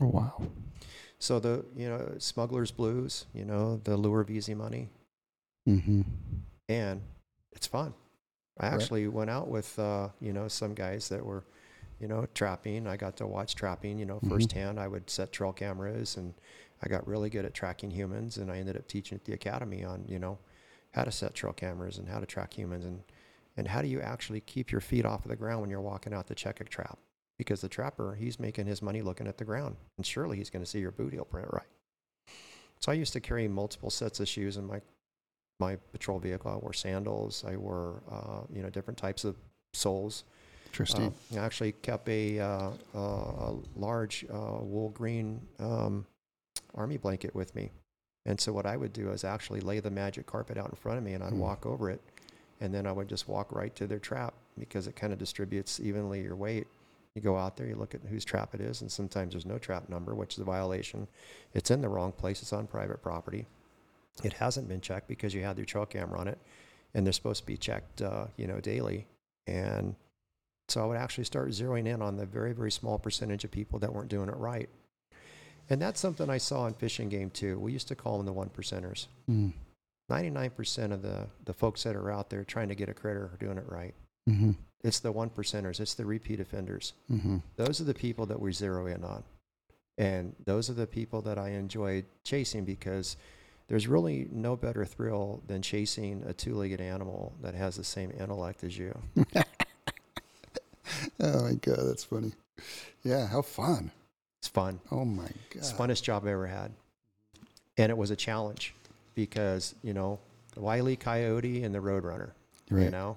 Oh, wow. So the you know smugglers blues, you know the lure of easy money, Mm-hmm. and it's fun. I Right. actually went out with uh, you know some guys that were, you know, trapping. I got to watch trapping, you know, Mhm. firsthand. I would set trail cameras, and I got really good at tracking humans. And I ended up teaching at the academy on you know how to set trail cameras and how to track humans, and and how do you actually keep your feet off of the ground when you're walking out to check a trap? Because the trapper, he's making his money looking at the ground, and surely he's going to see your boot heel print right. So I used to carry multiple sets of shoes in my my patrol vehicle. I wore sandals. I wore uh, you know different types of soles. Interesting. Uh, I actually kept a, uh, uh, a large uh, wool green um, army blanket with me, and so what I would do is actually lay the magic carpet out in front of me, and I'd Hmm. walk over it, and then I would just walk right to their trap because it kind of distributes evenly your weight. You go out there, you look at whose trap it is, and sometimes there's no trap number, which is a violation. It's in the wrong place. It's on private property. It hasn't been checked because you had your trail camera on it, and they're supposed to be checked, uh, you know, daily. And so I would actually start zeroing in on the very, very small percentage of people that weren't doing it right. And that's something I saw in fish and game too. We used to call them the one percenters. Mm. 99% of the, the folks that are out there trying to get a critter are doing it right. Mm-hmm. It's the one percenters, it's the repeat offenders. Mm-hmm. Those are the people that we zero in on. And those are the people that I enjoyed chasing because there's really no better thrill than chasing a two legged animal that has the same intellect as you. Oh my god, that's funny. Yeah, how fun. It's fun. Oh my god. It's the funnest job I ever had. And it was a challenge because, you know, the Wiley Coyote and the Roadrunner, you Right. know,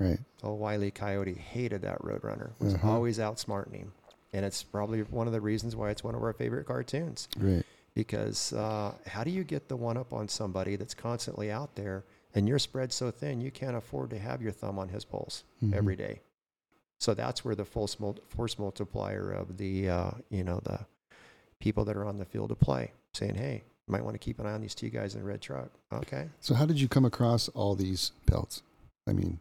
Right. Oh, Wiley Coyote hated that Roadrunner. Was Uh-huh. always outsmarting him, and it's probably one of the reasons why it's one of our favorite cartoons. Right. Because uh, how do you get the one up on somebody that's constantly out there, and you're spread so thin you can't afford to have your thumb on his pulse Mhm. every day? So that's where the force, force multiplier of the uh, you know the people that are on the field of play, saying, "Hey, you might want to keep an eye on these two guys in the red truck." Okay. So how did you come across all these pelts? I mean,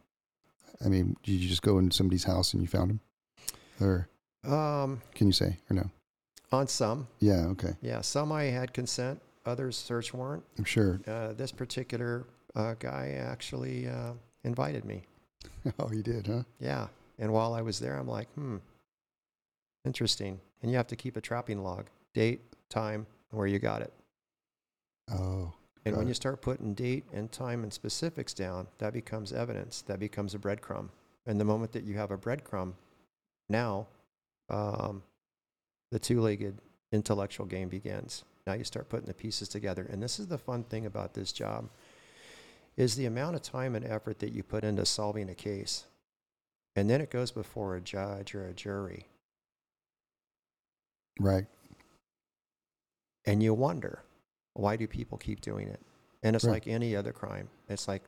I mean, did you just go in somebody's house and you found them, or Um, can you say or no? on some, Yeah. Okay. yeah, some I had consent, others search warrant. I'm sure. uh, this particular uh, guy actually uh, invited me. oh, he did, huh? Yeah. And while I was there, I'm like, hmm, interesting. And you have to keep a trapping log date, time, where you got it. Oh. And Got when it. you start putting date and time and specifics down, that becomes evidence. That becomes a breadcrumb. And the moment that you have a breadcrumb, now um, the two legged intellectual game begins. Now you start putting the pieces together. And this is the fun thing about this job is the amount of time and effort that you put into solving a case. And then it goes before a judge or a jury. Right. and you wonder why do people keep doing it and it's Right. like any other crime it's like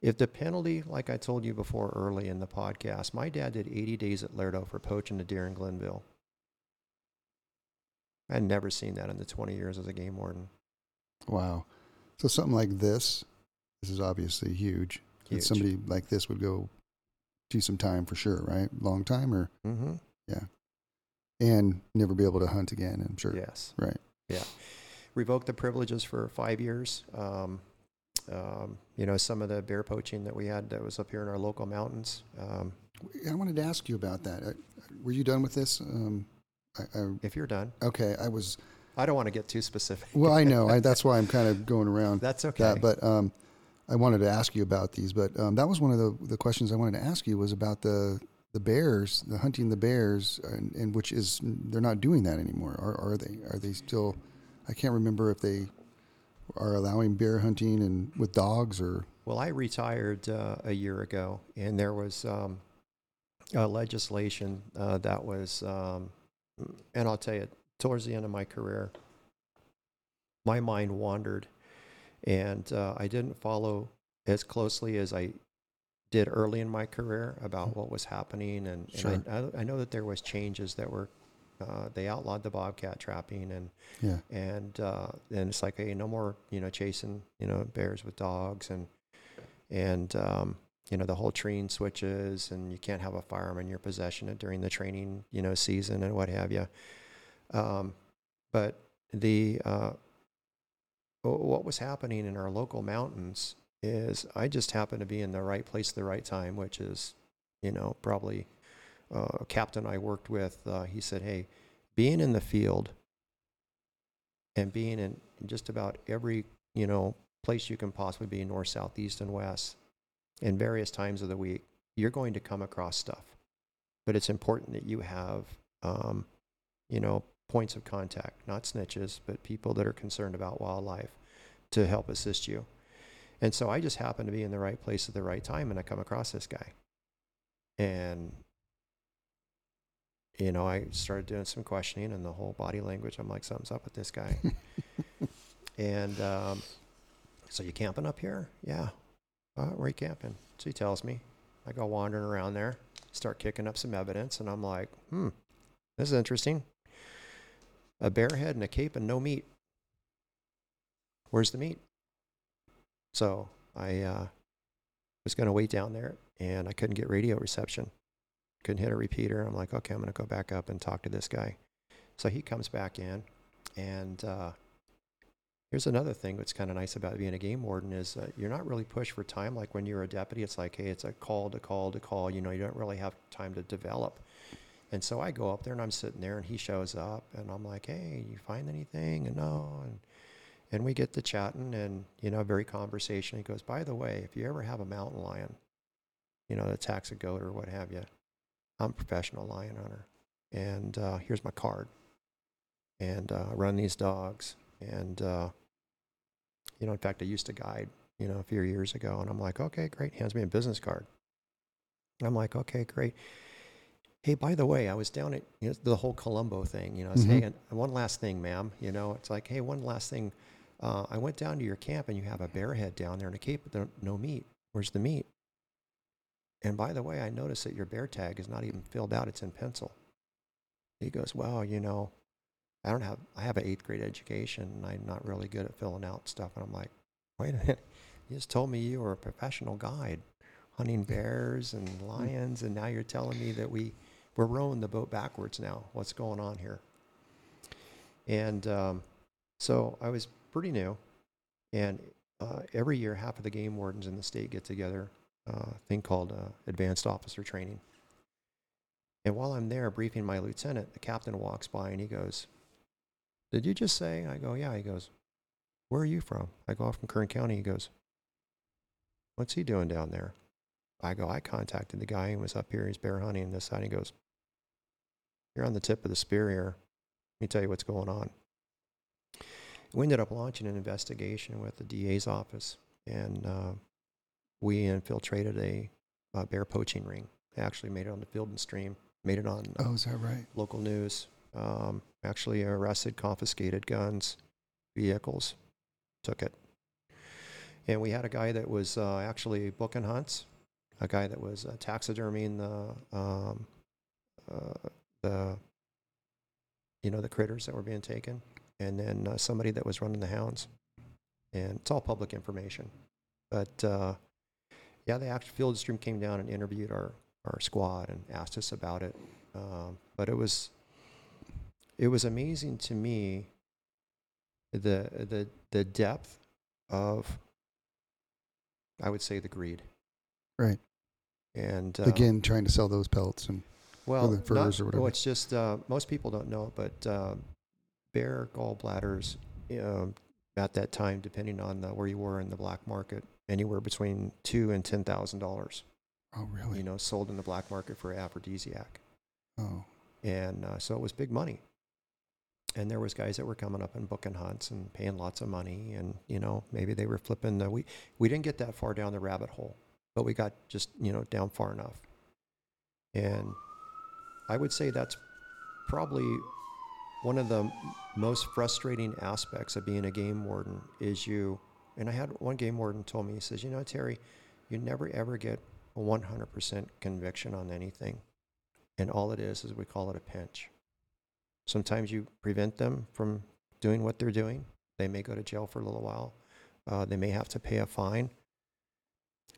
if the penalty like i told you before early in the podcast my dad did 80 days at lerdo for poaching a deer in Glennville i'd never seen that in the 20 years as a game warden Wow. So something like this, this is obviously huge. That Huge. Somebody like this would go do some time for sure, right? Long time, or mm-hmm. and never be able to hunt again. I'm sure. yes Right. Revoked the privileges for five years um, um, you know some of the bear poaching that we had that was up here in our local mountains um, I wanted to ask you about that. Uh, Were you done with this? Um, I, I, if you're done okay, I was. i don't want to get too specific Well, I know. I, that's why I'm kind of going around that's okay that. But um, I wanted to ask you about these. But um, that was one of the, the questions I wanted to ask you was about the the bears, the hunting the bears, and, and which is they're not doing that anymore. Are, are they? Are they still? I can't remember if they are allowing bear hunting and with dogs or. Well, I retired uh, a year ago, and there was um, uh, legislation uh, that was, um, and I'll tell you, towards the end of my career, my mind wandered, and uh, I didn't follow as closely as I did early in my career about what was happening, and, Sure. and I, I know that there was changes that were. Uh, they outlawed the bobcat trapping, and Yeah. and uh, and it's like hey no more you know chasing you know bears with dogs and and um, you know the whole train switches and you can't have a firearm in your possession during the training you know season and what have you um, but the uh, what was happening in our local mountains is i just happened to be in the right place at the right time which is you know probably uh, a captain i worked with uh, he said hey being in the field and being in just about every you know place you can possibly be north south east and west in various times of the week, you're going to come across stuff. But it's important that you have, um, you know, points of contact, not snitches, but people that are concerned about wildlife to help assist you. And so I just happened to be in the right place at the right time, and I come across this guy. And, you know, I started doing some questioning and the whole body language. I'm like, something's up with this guy. and um, so, you camping up here? Yeah uh, where you camping? So he tells me. I go wandering around there, start kicking up some evidence, and I'm like, hmm, this is interesting. A bear head and a cape and no meat. Where's the meat? So I uh, was going to wait down there, and I couldn't get radio reception. Couldn't hit a repeater. I'm like, okay, I'm going to go back up and talk to this guy. So he comes back in, and uh, Here's another thing that's kind of nice about being a game warden is uh, you're not really pushed for time. Like when you're a deputy, it's like, hey, it's a call to call to call. You know, you don't really have time to develop. And so I go up there and I'm sitting there and he shows up and I'm like, hey, you find anything? And no. And, and we get to chatting and, you know, very conversation. He goes, by the way, if you ever have a mountain lion, you know, that attacks a goat or what have you, I'm a professional lion hunter. And uh, here's my card. And uh, run these dogs. And, uh, you know, in fact, I used to guide, you know, a few years ago, and I'm like, okay, great. Hands me a business card. I'm like, okay, great. Hey, by the way, I was down at you know, the whole Columbo thing. You know, mm-hmm. hey, and one last thing, ma'am. You know, it's like, hey, one last thing. Uh, I went down to your camp, and you have a bear head down there and a cape, but no meat. Where's the meat? And by the way, I noticed that your bear tag is not even filled out; it's in pencil. He goes, well, you know, I don't have, I have an eighth grade education and I'm not really good at filling out stuff. And I'm like, wait a minute, you just told me you were a professional guide hunting bears and hmm. lions. And now you're telling me that we, we're rowing the boat backwards now. What's going on here? And um, so I was pretty new. And uh, every year, half of the game wardens in the state get together, uh, thing called uh, advanced officer training. And while I'm there briefing my lieutenant, the captain walks by and he goes, did you just say? I go, Yeah. He goes, Where are you from? I go, from Kern County. He goes, What's he doing down there? I go, I contacted the guy who was up here. He's bear hunting this side. He goes, You're on the tip of the spear here. Let me tell you what's going on. We ended up launching an investigation with the DA's office, and uh, we infiltrated a, a, bear poaching ring. They actually made it on the Field and Stream, made it on oh, is that right? local news um, actually arrested, confiscated guns, vehicles, took it. And we had a guy that was uh, actually booking hunts, a guy that was uh, taxidermying the um, uh, the you know the critters that were being taken, and then uh, somebody that was running the hounds. And it's all public information, but uh, yeah, the actual field stream came down and interviewed our our squad and asked us about it. Um, but it was it was amazing to me the the the depth of I would say the greed. Right. And uh, again, trying to sell those pelts and well, furs or whatever. Well, it's just uh, most people don't know, but uh, bear gallbladders um, at that time, depending on the, where you were in the black market, anywhere between two and ten thousand dollars. Oh, really? You know, sold in the black market for aphrodisiac. Oh. And uh, so it was big money and there was guys that were coming up and booking hunts and paying lots of money and you know maybe they were flipping the we we didn't get that far down the rabbit hole but we got just you know down far enough and i would say that's probably one of the most frustrating aspects of being a game warden is you and i had one game warden told me he says you know terry you never ever get a 100% conviction on anything and all it is is we call it a pinch Sometimes you prevent them from doing what they're doing. They may go to jail for a little while. Uh, they may have to pay a fine.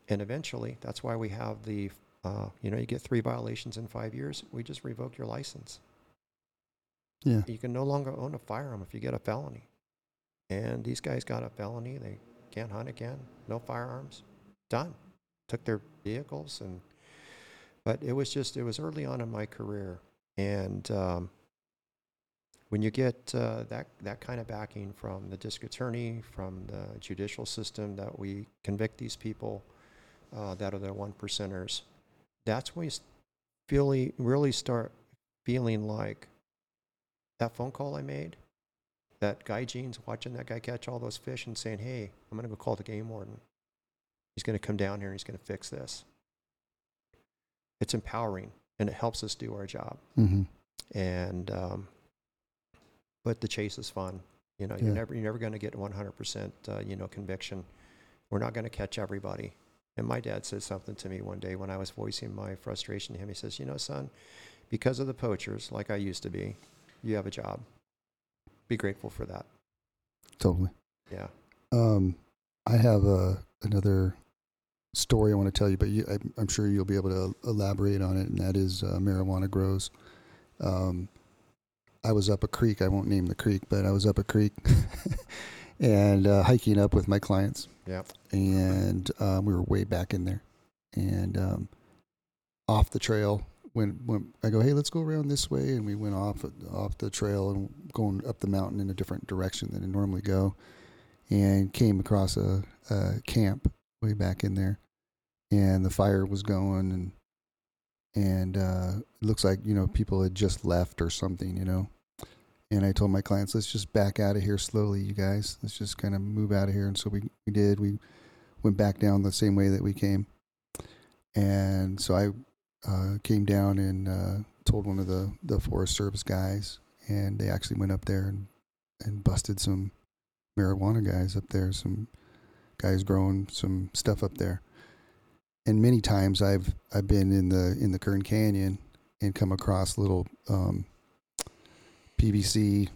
And eventually, that's why we have the, uh, you know, you get three violations in five years. We just revoke your license. Yeah. You can no longer own a firearm if you get a felony. And these guys got a felony. They can't hunt again. No firearms. Done. Took their vehicles and, but it was just, it was early on in my career. And um, when you get uh, that, that kind of backing from the district attorney, from the judicial system, that we convict these people uh, that are the one percenters, that's when you really, really start feeling like that phone call I made, that guy Gene's watching that guy catch all those fish and saying, hey, I'm going to go call the game warden. He's going to come down here and he's going to fix this. It's empowering and it helps us do our job. Mm-hmm. And, um, but the chase is fun. You know, Yeah. you're never, you're never going to get 100%, uh, you know, conviction. We're not going to catch everybody. And my dad said something to me one day when I was voicing my frustration to him. He says, you know, son, because of the poachers, like I used to be, you have a job. Be grateful for that. Totally. Yeah. Um, I have uh, another story I want to tell you, but you, I, I'm sure you'll be able to elaborate on it, and that is uh, marijuana grows. Um, I was up a creek. I won't name the creek, but I was up a creek and uh, hiking up with my clients, Yeah. and um, we were way back in there, and um, off the trail. When, I go, hey, let's go around this way, and we went off off the trail and going up the mountain in a different direction than I normally go, and came across a, a camp way back in there, and the fire was going, and and uh, it looks like you know people had just left or something, you know. And I told my clients, let's just back out of here slowly, you guys. Let's just kind of move out of here. And so we, we did. We went back down the same way that we came. And so I uh, came down and uh, told one of the, the Forest Service guys, and they actually went up there and, and busted some marijuana guys up there, some guys growing some stuff up there. And many times I've I've been in the in the Kern Canyon and come across little um, PVC.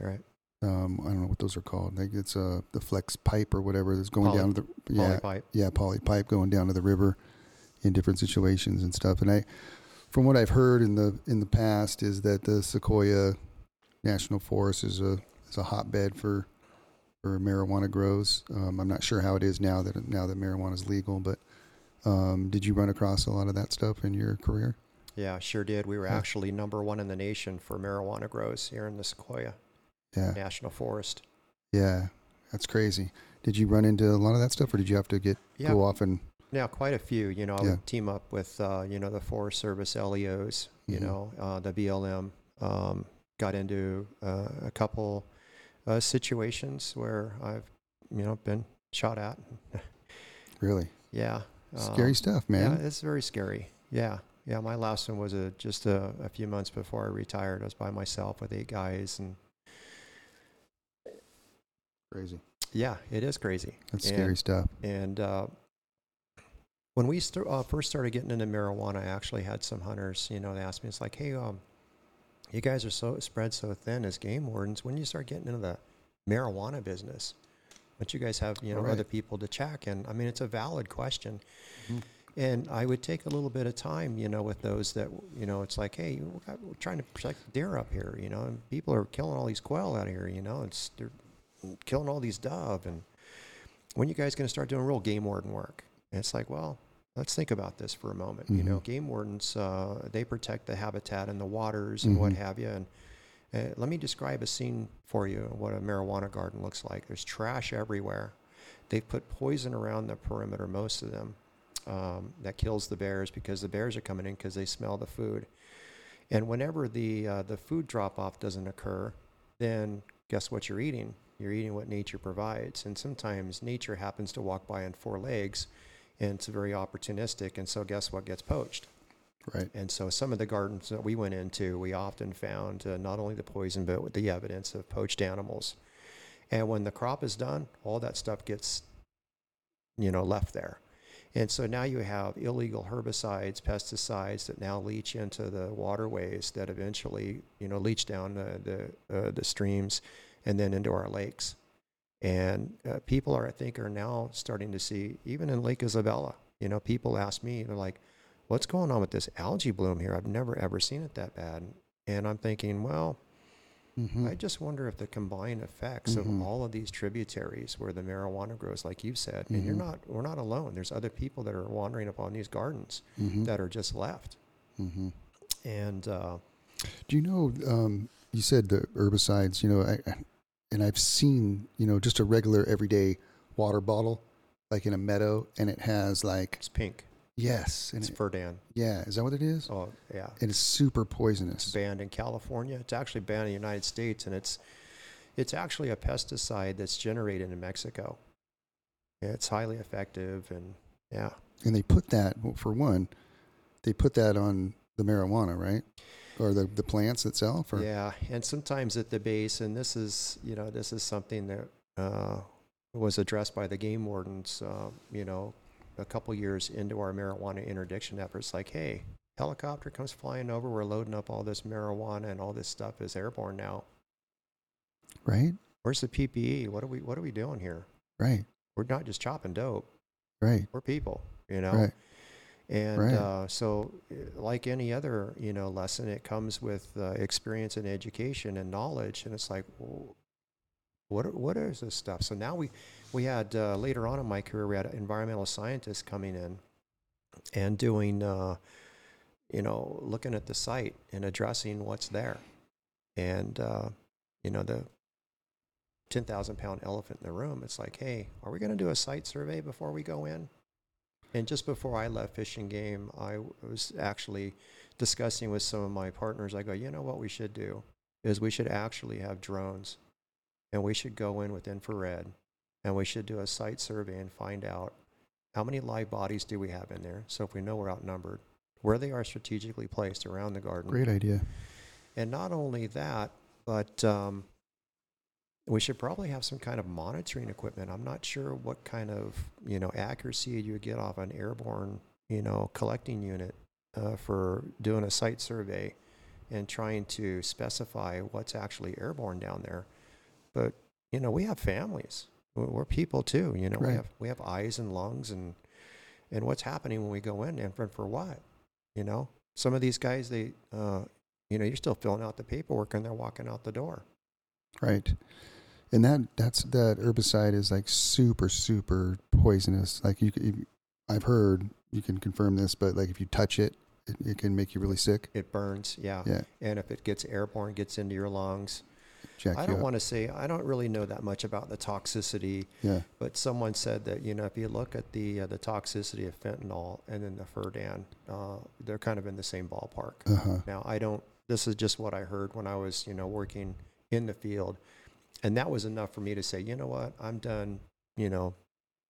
All right. Um, I don't know what those are called. Like it's uh, the flex pipe or whatever that's going Poly- down to the yeah Poly pipe. yeah, poly pipe going down to the river in different situations and stuff. And I, from what I've heard in the in the past, is that the Sequoia National Forest is a is a hotbed for for marijuana grows. Um, I'm not sure how it is now that now that marijuana is legal, but um, did you run across a lot of that stuff in your career? Yeah, sure did. We were Yeah. actually number one in the nation for marijuana grows here in the Sequoia Yeah, National Forest. yeah, that's crazy. Did you run into a lot of that stuff, or did you have to get Yeah. go off and Yeah, quite a few. You know, I Yeah. would team up with, uh, you know, the Forest Service LEOs, you Mhm. know, uh, the BLM. Um, got into uh, a couple uh, situations where I've, you know, been shot at. really yeah. scary um, stuff, man? Yeah, it's very scary. Yeah. Yeah, my last one was a, just a, a few months before I retired. I was by myself with eight guys, and Crazy. yeah, it is crazy. That's And- scary stuff. And uh, when we st- uh, first started getting into marijuana, I actually had some hunters, you know, they asked me, it's like, hey, um, you guys are so spread so thin as game wardens. When you start getting into the marijuana business? But you guys have, you know, Right. other people to check. And I mean, it's a valid question. Mhm. And I would take a little bit of time, you know, with those that, you know, it's like, hey, we're we're trying to protect deer up here, you know, and people are killing all these quail out here, you know, it's, they're killing all these dove. And when you guys going to start doing real game warden work? And it's like, well, let's think about this for a moment. You know, Mhm. game wardens, uh, they protect the habitat and the waters and what Mhm. have you. And uh, let me describe a scene for you, what a marijuana garden looks like. There's trash everywhere. They've put poison around the perimeter, most of them, um, that kills the bears because the bears are coming in because they smell the food. And whenever the uh, the food drop off doesn't occur, then guess what you're eating? You're eating what nature provides. And sometimes nature happens to walk by on four legs, and it's very opportunistic. And so guess what gets poached? Right. And so some of the gardens that we went into, we often found uh, not only the poison, but with the evidence of poached animals. And when the crop is done, all that stuff gets, you know, left there. And so now you have illegal herbicides, pesticides that now leach into the waterways that eventually, you know, leach down the the, uh, the streams and then into our lakes. And uh, people are, I think, are now starting to see, even in Lake Isabella, You know, people ask me, they're like, "What's going on with this algae bloom here? I've never ever seen it that bad." And I'm thinking, well, Mhm. I just wonder if the combined effects Mhm. of all of these tributaries where the marijuana grows, like you said, and you're Mhm. not, we're not alone. There's other people that are wandering upon these gardens Mhm. that are just left. Mhm. And uh, Do you know? Um, you said the herbicides. You know, I, I- and I've seen you know just a regular everyday water bottle, like in a meadow, and it has like it's pink. yes, and It's it, Furadan. yeah, is that what it is? Oh, yeah. And it's super poisonous. It's banned in California. It's actually banned in the United States, and it's it's actually a pesticide that's generated in Mexico. Yeah, it's highly effective, and yeah, And they put that well, for one, they put that on the marijuana, right? Or the the plants itself, or yeah. And sometimes at the base, and this is you know this is something that uh, was addressed by the game wardens. Uh, you know, a couple years into our marijuana interdiction efforts, like, hey, helicopter comes flying over, we're loading up all this marijuana, and all this stuff is airborne now. right, Where's the PPE? What are we What are we doing here? right, We're not just chopping dope. right, we're people, you know. right. And Right. uh, so, uh, like any other, you know, lesson, it comes with uh, experience and education and knowledge. And it's like, what what is this stuff? So now we we had uh, later on in my career, we had environmental scientists coming in and doing, uh, you know, looking at the site and addressing what's there. And uh, you know, the ten thousand pound elephant in the room. It's like, hey, are we going to do a site survey before we go in? And just before I left Fish and Game, I was actually discussing with some of my partners. I go, you know what we should do is we should actually have drones, and we should go in with infrared, and we should do a site survey and find out how many live bodies do we have in there. So if we know we're outnumbered, where they are strategically placed around the garden, Great idea. and not only that, but um, we should probably have some kind of monitoring equipment. I'm not sure what kind of you know accuracy you would get off an airborne you know collecting unit uh, for doing a site survey and trying to specify what's actually airborne down there. But you know we have families. We're people too. You know we have we have eyes and lungs and and what's happening when we go in and for, for what? You know some of these guys they uh, you know you're still filling out the paperwork and they're walking out the door. Right. And that that's that herbicide is like super super poisonous. Like you, you I've heard you can confirm this, but like if you touch it, it, it can make you really sick. It burns, yeah. Yeah, And if it gets airborne, gets into your lungs. jack I don't want to say I don't really know that much about the toxicity, yeah, but someone said that you know if you look at the uh, the toxicity of fentanyl and then the Furadan, uh, they're kind of in the same ballpark. uh huh. Now I don't. This is just what I heard when I was you know working in the field, and that was enough for me to say, you know what, I'm done. You know,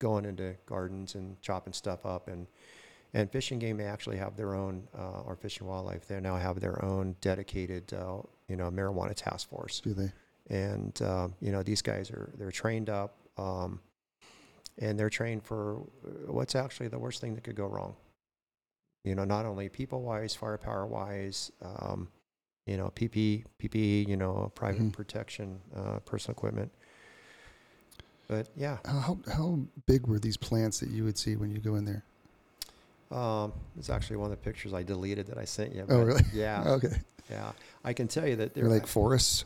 going into gardens and chopping stuff up and. And fish and game, they actually have their own, uh, or fish and wildlife, they now have their own dedicated, uh, you know, marijuana task force Do they? and um, you know these guys are they're trained up um, and they're trained for uh, what's actually the worst thing that could go wrong you know not only people wise firepower wise um, you know pp ppe you know private Mhm. protection uh, personal equipment but yeah How, how how big were these plants that you would see when you go in there? um, it's actually one of the pictures i deleted that i sent you Oh, really? yeah Okay. yeah i can tell you that They're they're like forests.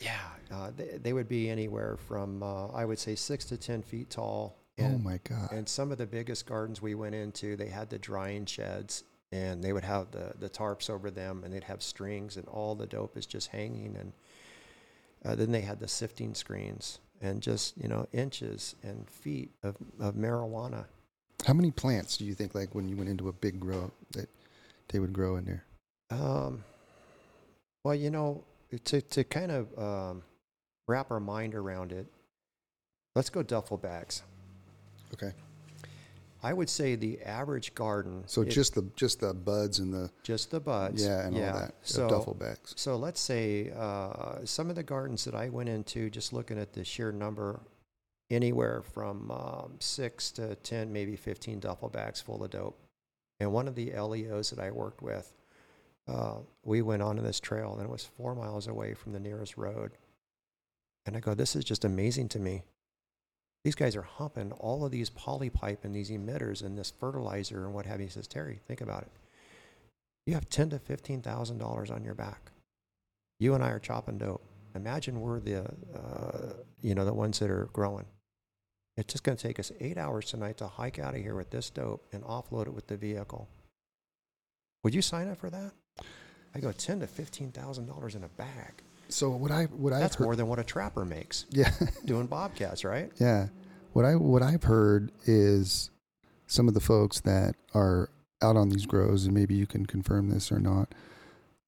yeah uh, they, they would be anywhere from uh, i would say six to ten feet tall Oh my god. And some of the biggest gardens we went into, they had the drying sheds and they would have the, the tarps over them and they'd have strings and all the dope is just hanging. And uh, then they had the sifting screens and just, you know, inches and feet of, of marijuana. How many plants do you think like when you went into a big grow that they would grow in there? Um, well, you know, to, to kind of um, wrap our mind around it, let's go duffel bags. Okay. I would say the average garden. So it- just the just the buds and the just the buds. yeah and all that So duffel bags. So let's say uh, some of the gardens that I went into, just looking at the sheer number, anywhere from um, six to 10, maybe 15 duffel bags full of dope. And one of the LEOs that I worked with, uh, we went onto this trail and it was four miles away from the nearest road. And I go, this is just amazing to me. These guys are humping all of these polypipe and these emitters and this fertilizer and what have you. He says, Terry, think about it. You have ten to fifteen thousand dollars on your back. You and I are chopping dope. Imagine we're the, uh, you know, the ones that are growing. It's just going to take us eight hours tonight to hike out of here with this dope and offload it with the vehicle. Would you sign up for that? I go ten to fifteen thousand dollars in a bag. So what I what I've That's heard, more than what a trapper makes yeah, doing bobcats, right? yeah. What I what I've heard is some of the folks that are out on these grows, and maybe you can confirm this or not,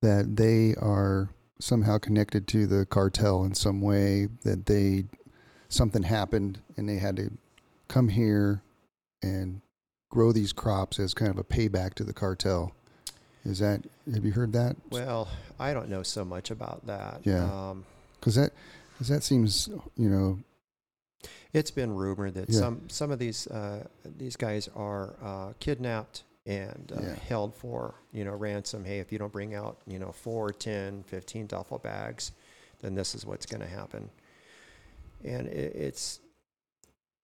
that they are somehow connected to the cartel in some way. That they something happened and they had to come here and grow these crops as kind of a payback to the cartel. Is that have you heard that? Well, I don't know so much about that. Yeah. Um, Because that because that seems you know it's been rumored that Yeah. some some of these uh, these guys are uh, kidnapped and uh, Yeah. held for you know ransom. Hey, if you don't bring out you know four, ten, fifteen duffel bags, then this is what's going to happen. And it, it's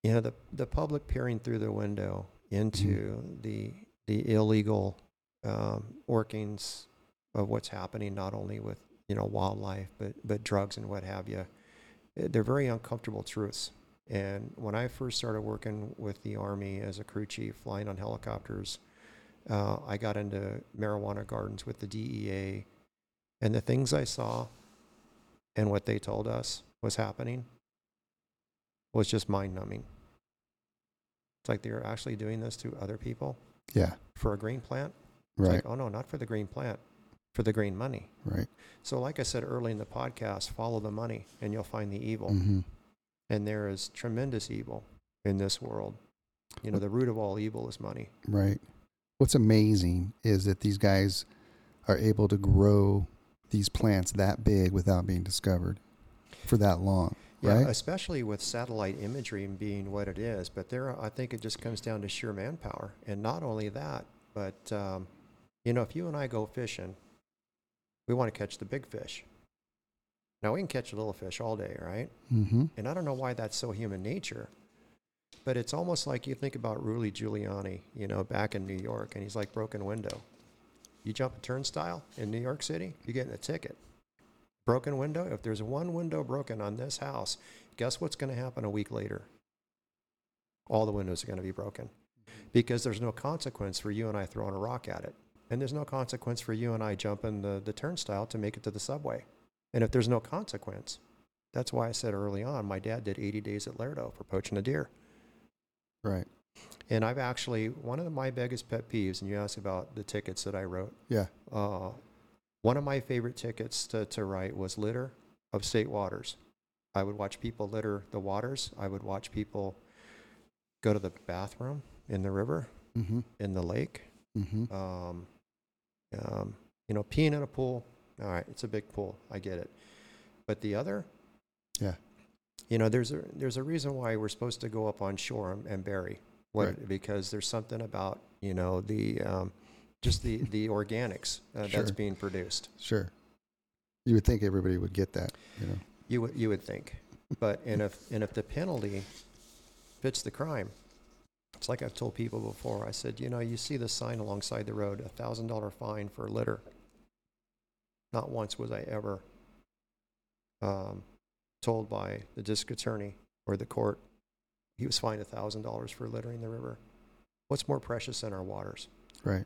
you know the the public peering through the window into the the illegal um, workings of what's happening, not only with you know wildlife, but but drugs and what have you. Eh, They're very uncomfortable truths. And when I first started working with the Army as a crew chief, flying on helicopters, uh, I got into marijuana gardens with the DEA, and the things I saw and what they told us was happening was just mind numbing. It's like they were actually doing this to other people yeah for a green plant. It's right like, oh no, not for the green plant, for the green money. right So, like I said early in the podcast, follow the money and you'll find the evil. hmm And there is tremendous evil in this world. You know, the root of all evil is money. right. What's amazing is that these guys are able to grow these plants that big without being discovered for that long, Yeah, right? especially with satellite imagery being what it is. But there, I think it just comes down to sheer manpower. And not only that, but, um, you know, if you and I go fishing, we want to catch the big fish. Now, we can catch a little fish all day, right? mm-hmm. And I don't know why that's so human nature, but it's almost like you think about Rudy Giuliani, you know, back in New York, and he's like broken window. You jump a turnstile in New York City, you're getting a ticket. Broken window, if there's one window broken on this house, guess what's going to happen a week later? All the windows are going to be broken because there's no consequence for you and I throwing a rock at it. And there's no consequence for you and I jumping the, the turnstile to make it to the subway. And if there's no consequence, that's why I said early on, my dad did 80 days at Lerdo for poaching a deer. Right. And I've actually, one of my biggest pet peeves, and you asked about the tickets that I wrote. Yeah. Uh, one of my favorite tickets to, to write was litter of state waters. I would watch people litter the waters. I would watch people go to the bathroom in the river, Mm-hmm. in the lake. Mm-hmm. Um, um, you know, peeing in a pool. All right, it's a big pool. I get it. But the other, Yeah. you know, there's a there's a reason why we're supposed to go up on shore and, bury. What Right. because there's something about you know the um, just the the organics uh, Sure. that's being produced. Sure. You would think everybody would get that, you know. You would you would think, but and if and if the penalty fits the crime, it's like I've told people before. I said, you know, you see the sign alongside the road, a thousand dollar fine for litter. Not once was I ever um, told by the district attorney or the court he was fined a thousand dollars for littering the river. What's more precious than our waters? Right.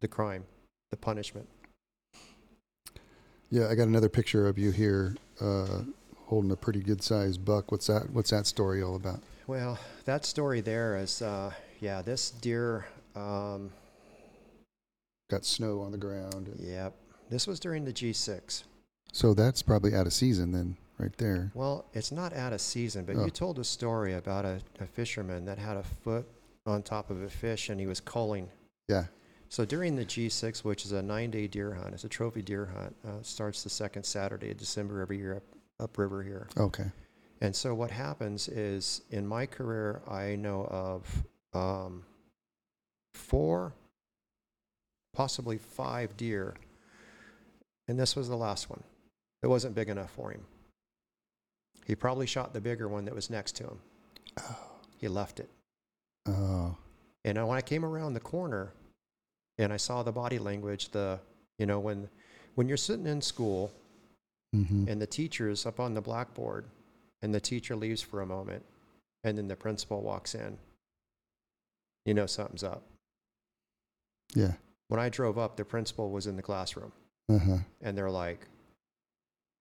The crime, the punishment. Yeah, I got another picture of you here uh, holding a pretty good sized buck. What's that what's that story all about? Well, that story there is, uh, yeah, this deer. Um, Got snow on the ground. and- Yep. This was during the G6. So that's probably out of season then, right there. Well, it's not out of season, but Oh. you told a story about a, a fisherman that had a foot on top of a fish and he was culling. Yeah. So during the G6, which is a nine day deer hunt, it's a trophy deer hunt, uh, starts the second Saturday of December every year up, upriver here. Okay. And so what happens is in my career, I know of um, four, possibly five deer. And this was the last one. It wasn't big enough for him. He probably shot the bigger one that was next to him. Oh. He left it. Oh, And when I came around the corner and I saw the body language, the, you know, when, when you're sitting in school hmm and the teacher's up on the blackboard and the teacher leaves for a moment and then the principal walks in, you know something's up. yeah. When I drove up, the principal was in the classroom Uh huh. and they're like,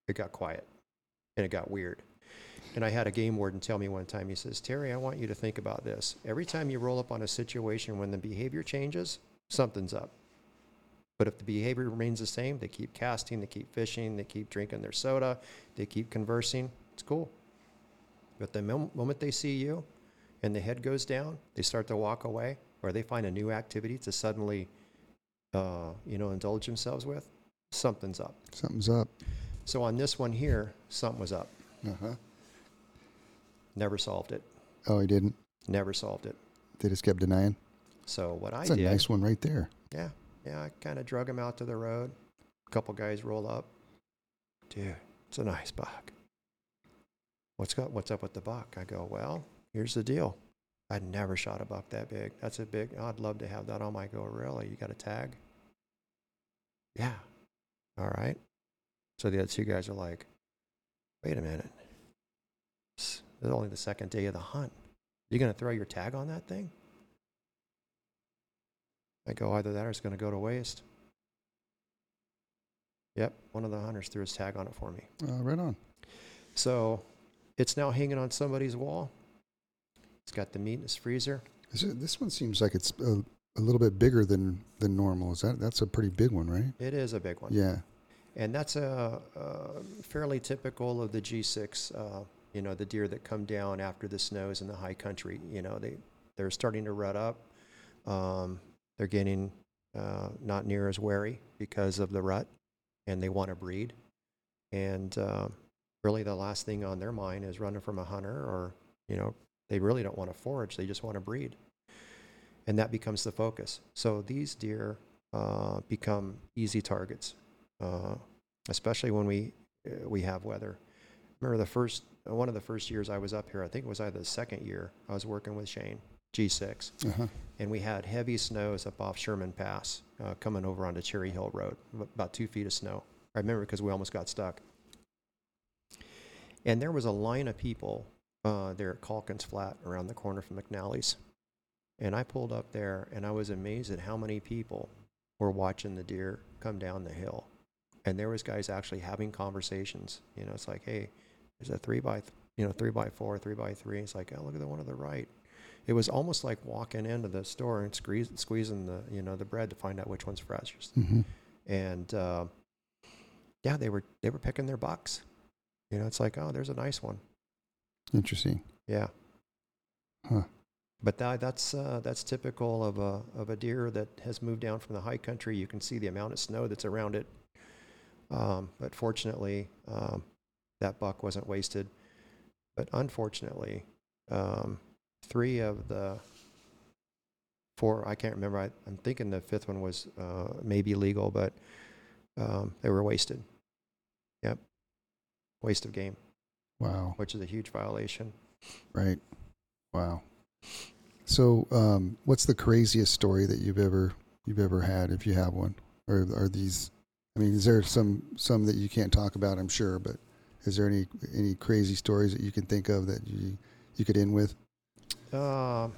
it got quiet and it got weird. And I had a game warden tell me one time, he says, Terry, I want you to think about this. Every time you roll up on a situation when the behavior changes, something's up. But if the behavior remains the same, they keep casting, they keep fishing, they keep drinking their soda, they keep conversing, it's cool. But the moment they see you and the head goes down, they start to walk away or they find a new activity to suddenly, uh, you know, indulge themselves with, something's up. Something's up. So on this one here, something was up. Uh huh. Never solved it. Oh, he didn't. Never solved it. They just kept denying. So what That's I a did, nice one right there. yeah, yeah, I kind of drug him out to the road. A couple guys roll up. Dude, it's a nice buck. What's got? What's up with the buck? I go, well, here's the deal. I'd never shot a buck that big. That's a big. I'd love to have that on my go. Really? You got a tag? Yeah. All right. So the other two guys are like, wait a minute. It's only the second day of the hunt. You're gonna throw your tag on that thing? I go, either that or it's going to go to waste. Yep, one of the hunters threw his tag on it for me. Uh, right on. So it's now hanging on somebody's wall. It's got the meat in his freezer. It, this one seems like it's a, a little bit bigger than than normal. Is that that's a pretty big one, right? It is a big one. Yeah. And that's a, a fairly typical of the G6, uh, you know, the deer that come down after the snows in the high country. You know, they, they're starting to rut up. Um, they're getting uh, not near as wary because of the rut, and they want to breed. And uh, really, the last thing on their mind is running from a hunter, or, you know, they really don't want to forage, they just want to breed. And that becomes the focus. So these deer uh, become easy targets uh, especially when we uh, we have weather. Remember the first one of the first years I was up here. I think it was either the second year I was working with Shane G6, Uh huh. and we had heavy snows up off Sherman Pass uh, coming over onto Cherry Hill Road, about two feet of snow. I remember because we almost got stuck. And there was a line of people uh, there at Calkins Flat around the corner from McNally's. And I pulled up there and I was amazed at how many people were watching the deer come down the hill. And there was guys actually having conversations. You know, it's like, hey, there's a three by, th- you know, three by four, three by three. It's like, oh, look at the one to the right. It was almost like walking into the store and squeeze, squeezing the, you know, the bread to find out which one's freshest. hmm And uh, yeah, they were they were picking their bucks. You know, it's like, oh, there's a nice one. Interesting. Yeah. Huh. But that, that's uh, that's typical of a of a deer that has moved down from the high country. You can see the amount of snow that's around it. Um, but fortunately, um, that buck wasn't wasted. But unfortunately, um, three of the four I can't remember. I, I'm thinking the fifth one was uh, maybe legal, but um, they were wasted. Yep, waste of game, Wow. which is a huge violation. Right. Wow. So, um, what's the craziest story that you've ever you've ever had, if you have one? Or are these? I mean, is there some some that you can't talk about? I'm sure, but is there any any crazy stories that you can think of that you you could end with Uh,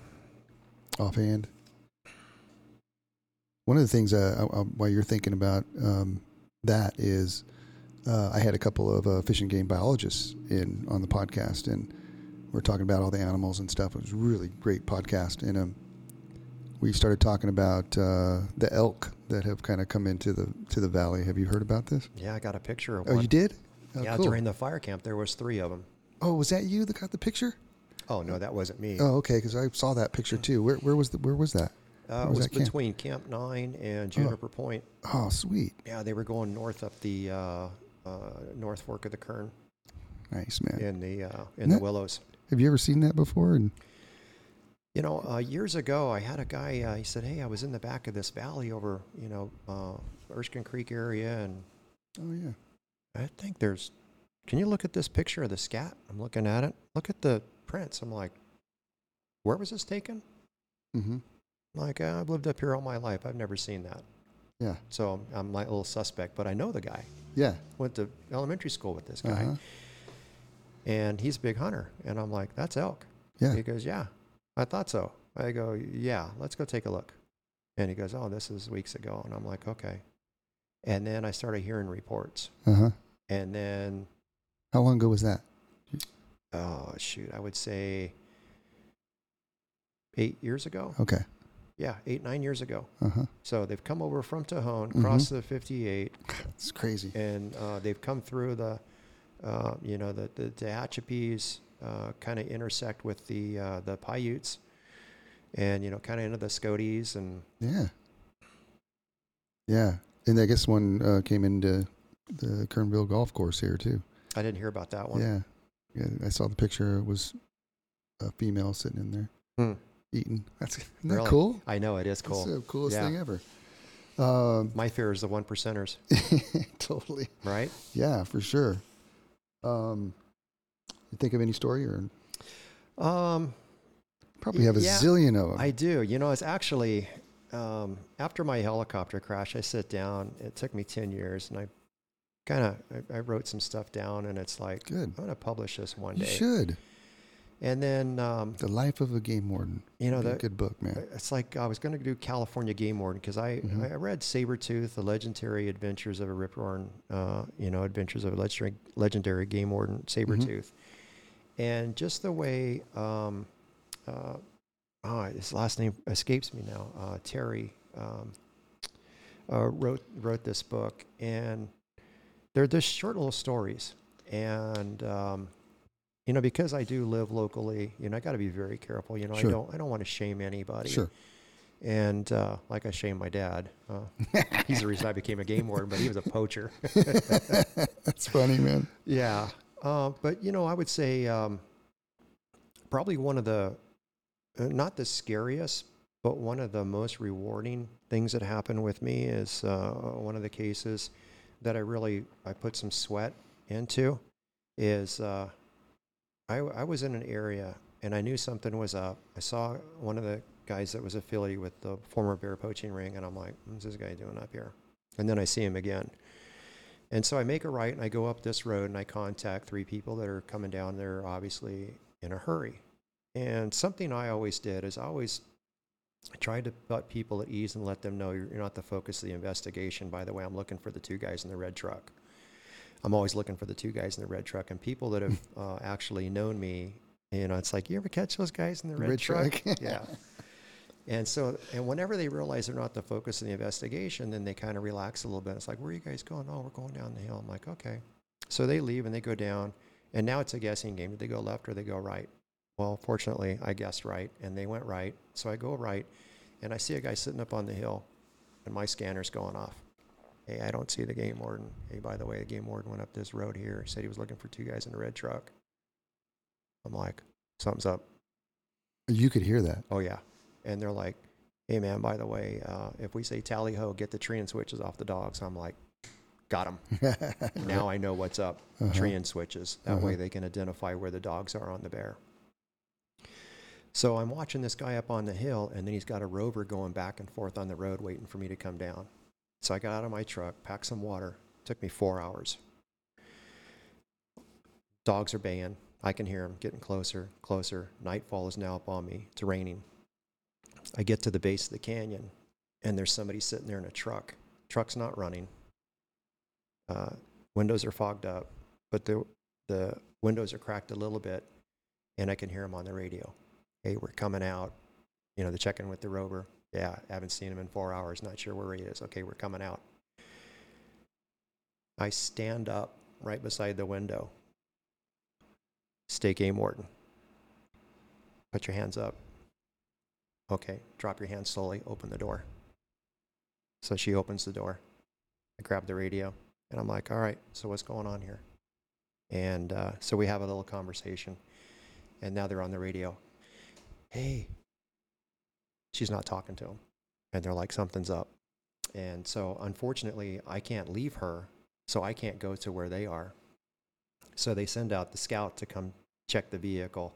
offhand? One of the things uh, uh, while you're thinking about um, that is, uh, I had a couple of uh, fish and game biologists in on the podcast, and we're talking about all the animals and stuff. It was a really great podcast, and um, we started talking about uh, the elk that have kind of come into the to the valley. Have you heard about this? yeah, I got a picture of Oh, one. you did? Oh, yeah, cool. during the fire camp, there was three of them. Oh, was that you that got the picture? Oh no, that wasn't me. Oh, okay, because I saw that picture too. Where where was the where was that? uh, where it was was that camp? between Camp Nine and Juniper Point. Oh, sweet, Yeah, they were going north up the uh, North Fork of the Kern nice man. in the uh, in Isn't the Willows. Have you ever seen that before? And You know, uh, years ago, I had a guy. Uh, he said, "Hey, I was in the back of this valley over, you know, uh, Erskine Creek area, and oh yeah, I think there's Can you look at this picture of the scat? I'm looking at it. Look at the prints. I'm like, Where was this taken? Mm-hmm. Like, uh, I've lived up here all my life. I've never seen that. Yeah. So I'm like a little suspect, but I know the guy. Yeah. Went to elementary school with this guy. Uh-huh. And he's a big hunter. And I'm like, That's elk. Yeah. He goes, Yeah, I thought so. I go, Yeah, let's go take a look. And he goes, Oh, this is weeks ago. And I'm like, Okay. And then I started hearing reports. Uh huh. And then, How long ago was that? oh, shoot, I would say eight years ago. Okay. Yeah, eight, nine years ago. Uh huh. So they've come over from Tejon, Mhm. crossed the 58, It's crazy. and uh, they've come through the, uh, you know, the, the Tehachapi's uh, kind of intersect with the, uh, the Piutes and, you know, kind of into the Scodies and Yeah. Yeah. And I guess one uh, came into the Kernville golf course here too. I didn't hear about that one. Yeah. Yeah. I saw the picture. It was a female sitting in there Hmm. Eating. That's isn't that Really? cool? I know it is cool. the coolest Yeah. thing ever. Um, My fear is the one percenters, totally. right? Yeah, for sure. Um, you think of any story or Um, probably have a Yeah, zillion of them. I do. You know, it's actually um, after my helicopter crash, I sit down. It took me 10 years and I kind of I, I wrote some stuff down and it's like Good. I'm going to publish this one you day. should. And then um, The Life of a Game Warden. you know that good book, man. it's like I was going to do California Game Warden because I, Mhm. I read Sabretooth, The Legendary Adventures of a Riptorn, uh, you know, Adventures of a legendary, legendary Game Warden, Sabretooth. And just the way, um, uh, oh, his last name escapes me now, uh, Terry um, uh, wrote, wrote this book. And they're just short little stories. And, um, you know, because I do live locally, you know, I got to be very careful. You know, Sure. I don't, I don't want to shame anybody. Sure. And uh, like I shame my dad. Uh, he's the reason I became a game warden, but he was a poacher. That's funny, man. yeah. Uh, but, you know, I would say um, probably one of the, uh, not the scariest, but one of the most rewarding things that happened with me is uh, one of the cases that I really, I put some sweat into is uh, I, I was in an area and I knew something was up. I saw one of the guys that was affiliated with the former bear poaching ring, and I'm like, hmm, what's this guy doing up here? And then I see him again. And so I make a right and I go up this road and I contact three people that are coming down there, obviously in a hurry. And something I always did is I always tried to put people at ease and let them know you're not the focus of the investigation. By the way, I'm looking for the two guys in the red truck. I'm always looking for the two guys in the red truck. And people that have uh, actually known me, you know, it's like, you ever catch those guys in the red, Red truck? truck. yeah. And so, and whenever they realize they're not the focus of the investigation, then they kind of relax a little bit. It's like, where are you guys going? Oh, we're going down the hill. I'm like, okay. So they leave and they go down. And now it's a guessing game. Did they go left or they go right? Well, fortunately, I guessed right and they went right. So I go right and I see a guy sitting up on the hill and my scanner's going off. Hey, I don't see the game warden. Hey, by the way, the game warden went up this road here. Said he was looking for two guys in a red truck. I'm like, something's up. You could hear that. Oh yeah, and they're like, "Hey man, by the way, uh, if we say tally ho, get the tree and switches off the dogs." I'm like, "Got them." Now I know what's up. Uh-huh. Tree and switches. That way Uh-huh. they can identify where the dogs are on the bear. So I'm watching this guy up on the hill, and then he's got a rover going back and forth on the road, waiting for me to come down. So I got out of my truck, packed some water. took me four hours. Dogs are baying. I can hear them getting closer, closer. Nightfall is now upon me. It's raining. I get to the base of the canyon, and there's somebody sitting there in a truck. Truck's not running. Uh, windows are fogged up, but the the windows are cracked a little bit, and I can hear them on the radio. Hey, we're coming out. You know, the check-in with the rover. Yeah, I haven't seen him in four hours. Not sure where he is. Okay, we're coming out. I stand up right beside the window. Stay game warden. Put your hands up. Okay, drop your hands slowly. Open the door. So she opens the door. I grab the radio, and I'm like, all right, so what's going on here? And uh, so we have a little conversation, and now they're on the radio. Hey, she's not talking to him. And they're like, something's up. And so unfortunately, I can't leave her, so I can't go to where they are. So they send out the scout to come check the vehicle,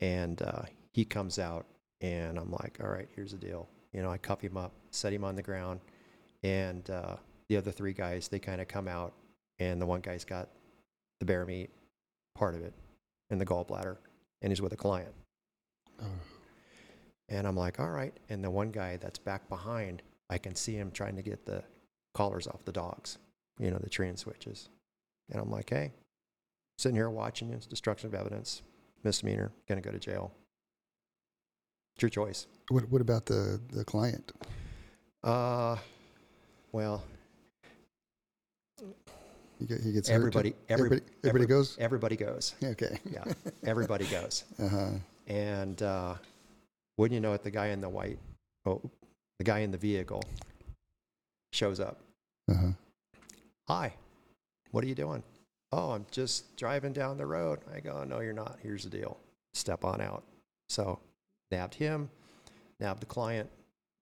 and uh, he comes out, and I'm like, all right, here's the deal. You know, I cuff him up, set him on the ground, and uh, the other three guys, they kind of come out, and the one guy's got the bear meat, part of it, and the gallbladder, and he's with a client. And I'm like, all right. And the one guy that's back behind, I can see him trying to get the collars off the dogs, you know, the tree and switches. And I'm like, hey, sitting here watching you, it's destruction of evidence, misdemeanor, gonna go to jail. It's your choice. What What about the the client? Uh, well, He, get, he gets hurt? everybody, every, everybody, everybody every- goes. Everybody goes. Okay. Yeah, everybody goes. Uh huh. And uh, wouldn't you know it, the guy in the white, oh, the guy in the vehicle shows up. Uh huh. Hi, what are you doing? Oh, I'm just driving down the road. I go, no, you're not. Here's the deal. Step on out. So, nabbed him, nabbed the client,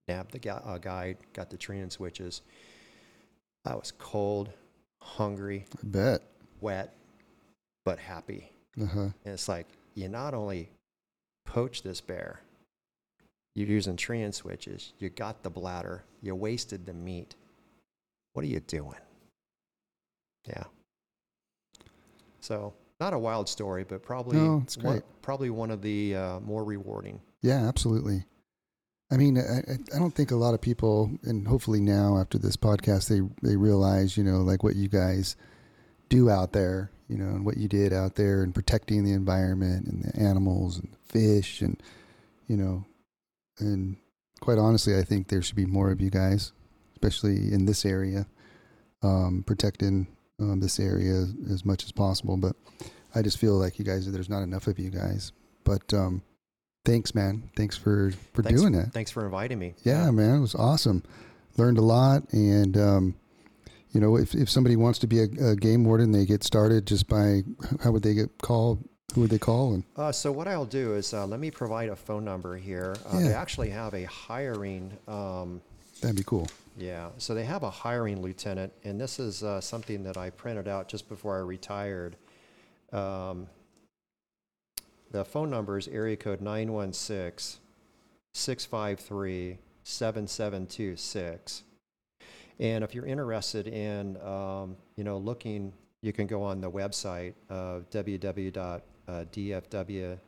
nabbed the uh, guide, got the training switches. I was cold, hungry, I bet. wet, but happy. Uh huh. And it's like, you not only poached this bear, you're using tree switches, you got the bladder, you wasted the meat. What are you doing? Yeah. So, not a wild story, but probably, No, it's one, probably one of the uh, more rewarding. Yeah, absolutely. I mean, I, I- I don't think a lot of people, and hopefully now after this podcast, they they realize, you know, like what you guys do out there, you know, and what you did out there, and protecting the environment and the animals and the fish, and you know, and quite honestly, I think there should be more of you guys, especially in this area, um, protecting um, this area as, much as possible. But I just feel like you guys, there's not enough of you guys. But um, thanks, man. Thanks for for Thanks, doing it. Thanks for inviting me. Yeah, man, it was awesome. Learned a lot, and um, you know, if if somebody wants to be a, a game warden, they get started just by how would they get called? Who would they call? And Uh, so what I'll do is uh, let me provide a phone number here. Uh, They actually have a hiring um, that'd be cool. Yeah, so they have a hiring lieutenant, and this is uh, something that I printed out just before I retired. Um, the phone number is area code 916 653 7726. And if you're interested in, um, you know, looking, you can go on the website of www.dfw.ca.gov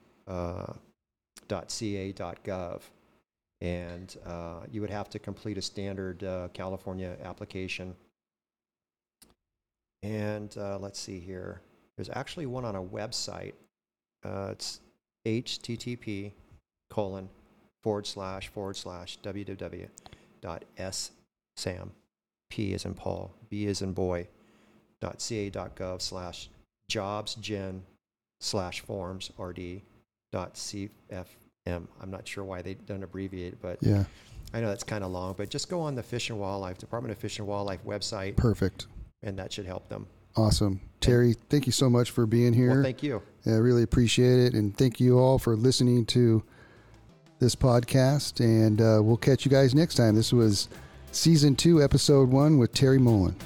and uh, you would have to complete a standard uh, California application. And uh, let's see here. There's actually one on a website. Uh, it's http colon forward slash forward slash www dot s sam p is in Paul b is in boy dot ca dot gov slash jobs gen slash forms rd dot cfm. I'm not sure why they don't abbreviate it, but Yeah, I know that's kind of long. But just go on the Fish and Wildlife Department of Fish and Wildlife website, perfect, and that should help them. awesome. Terry, thank you so much for being here. Well, thank you. I really appreciate it, and thank you all for listening to this podcast. And uh, we'll catch you guys next time. This was season two, episode one with Terry Mullen.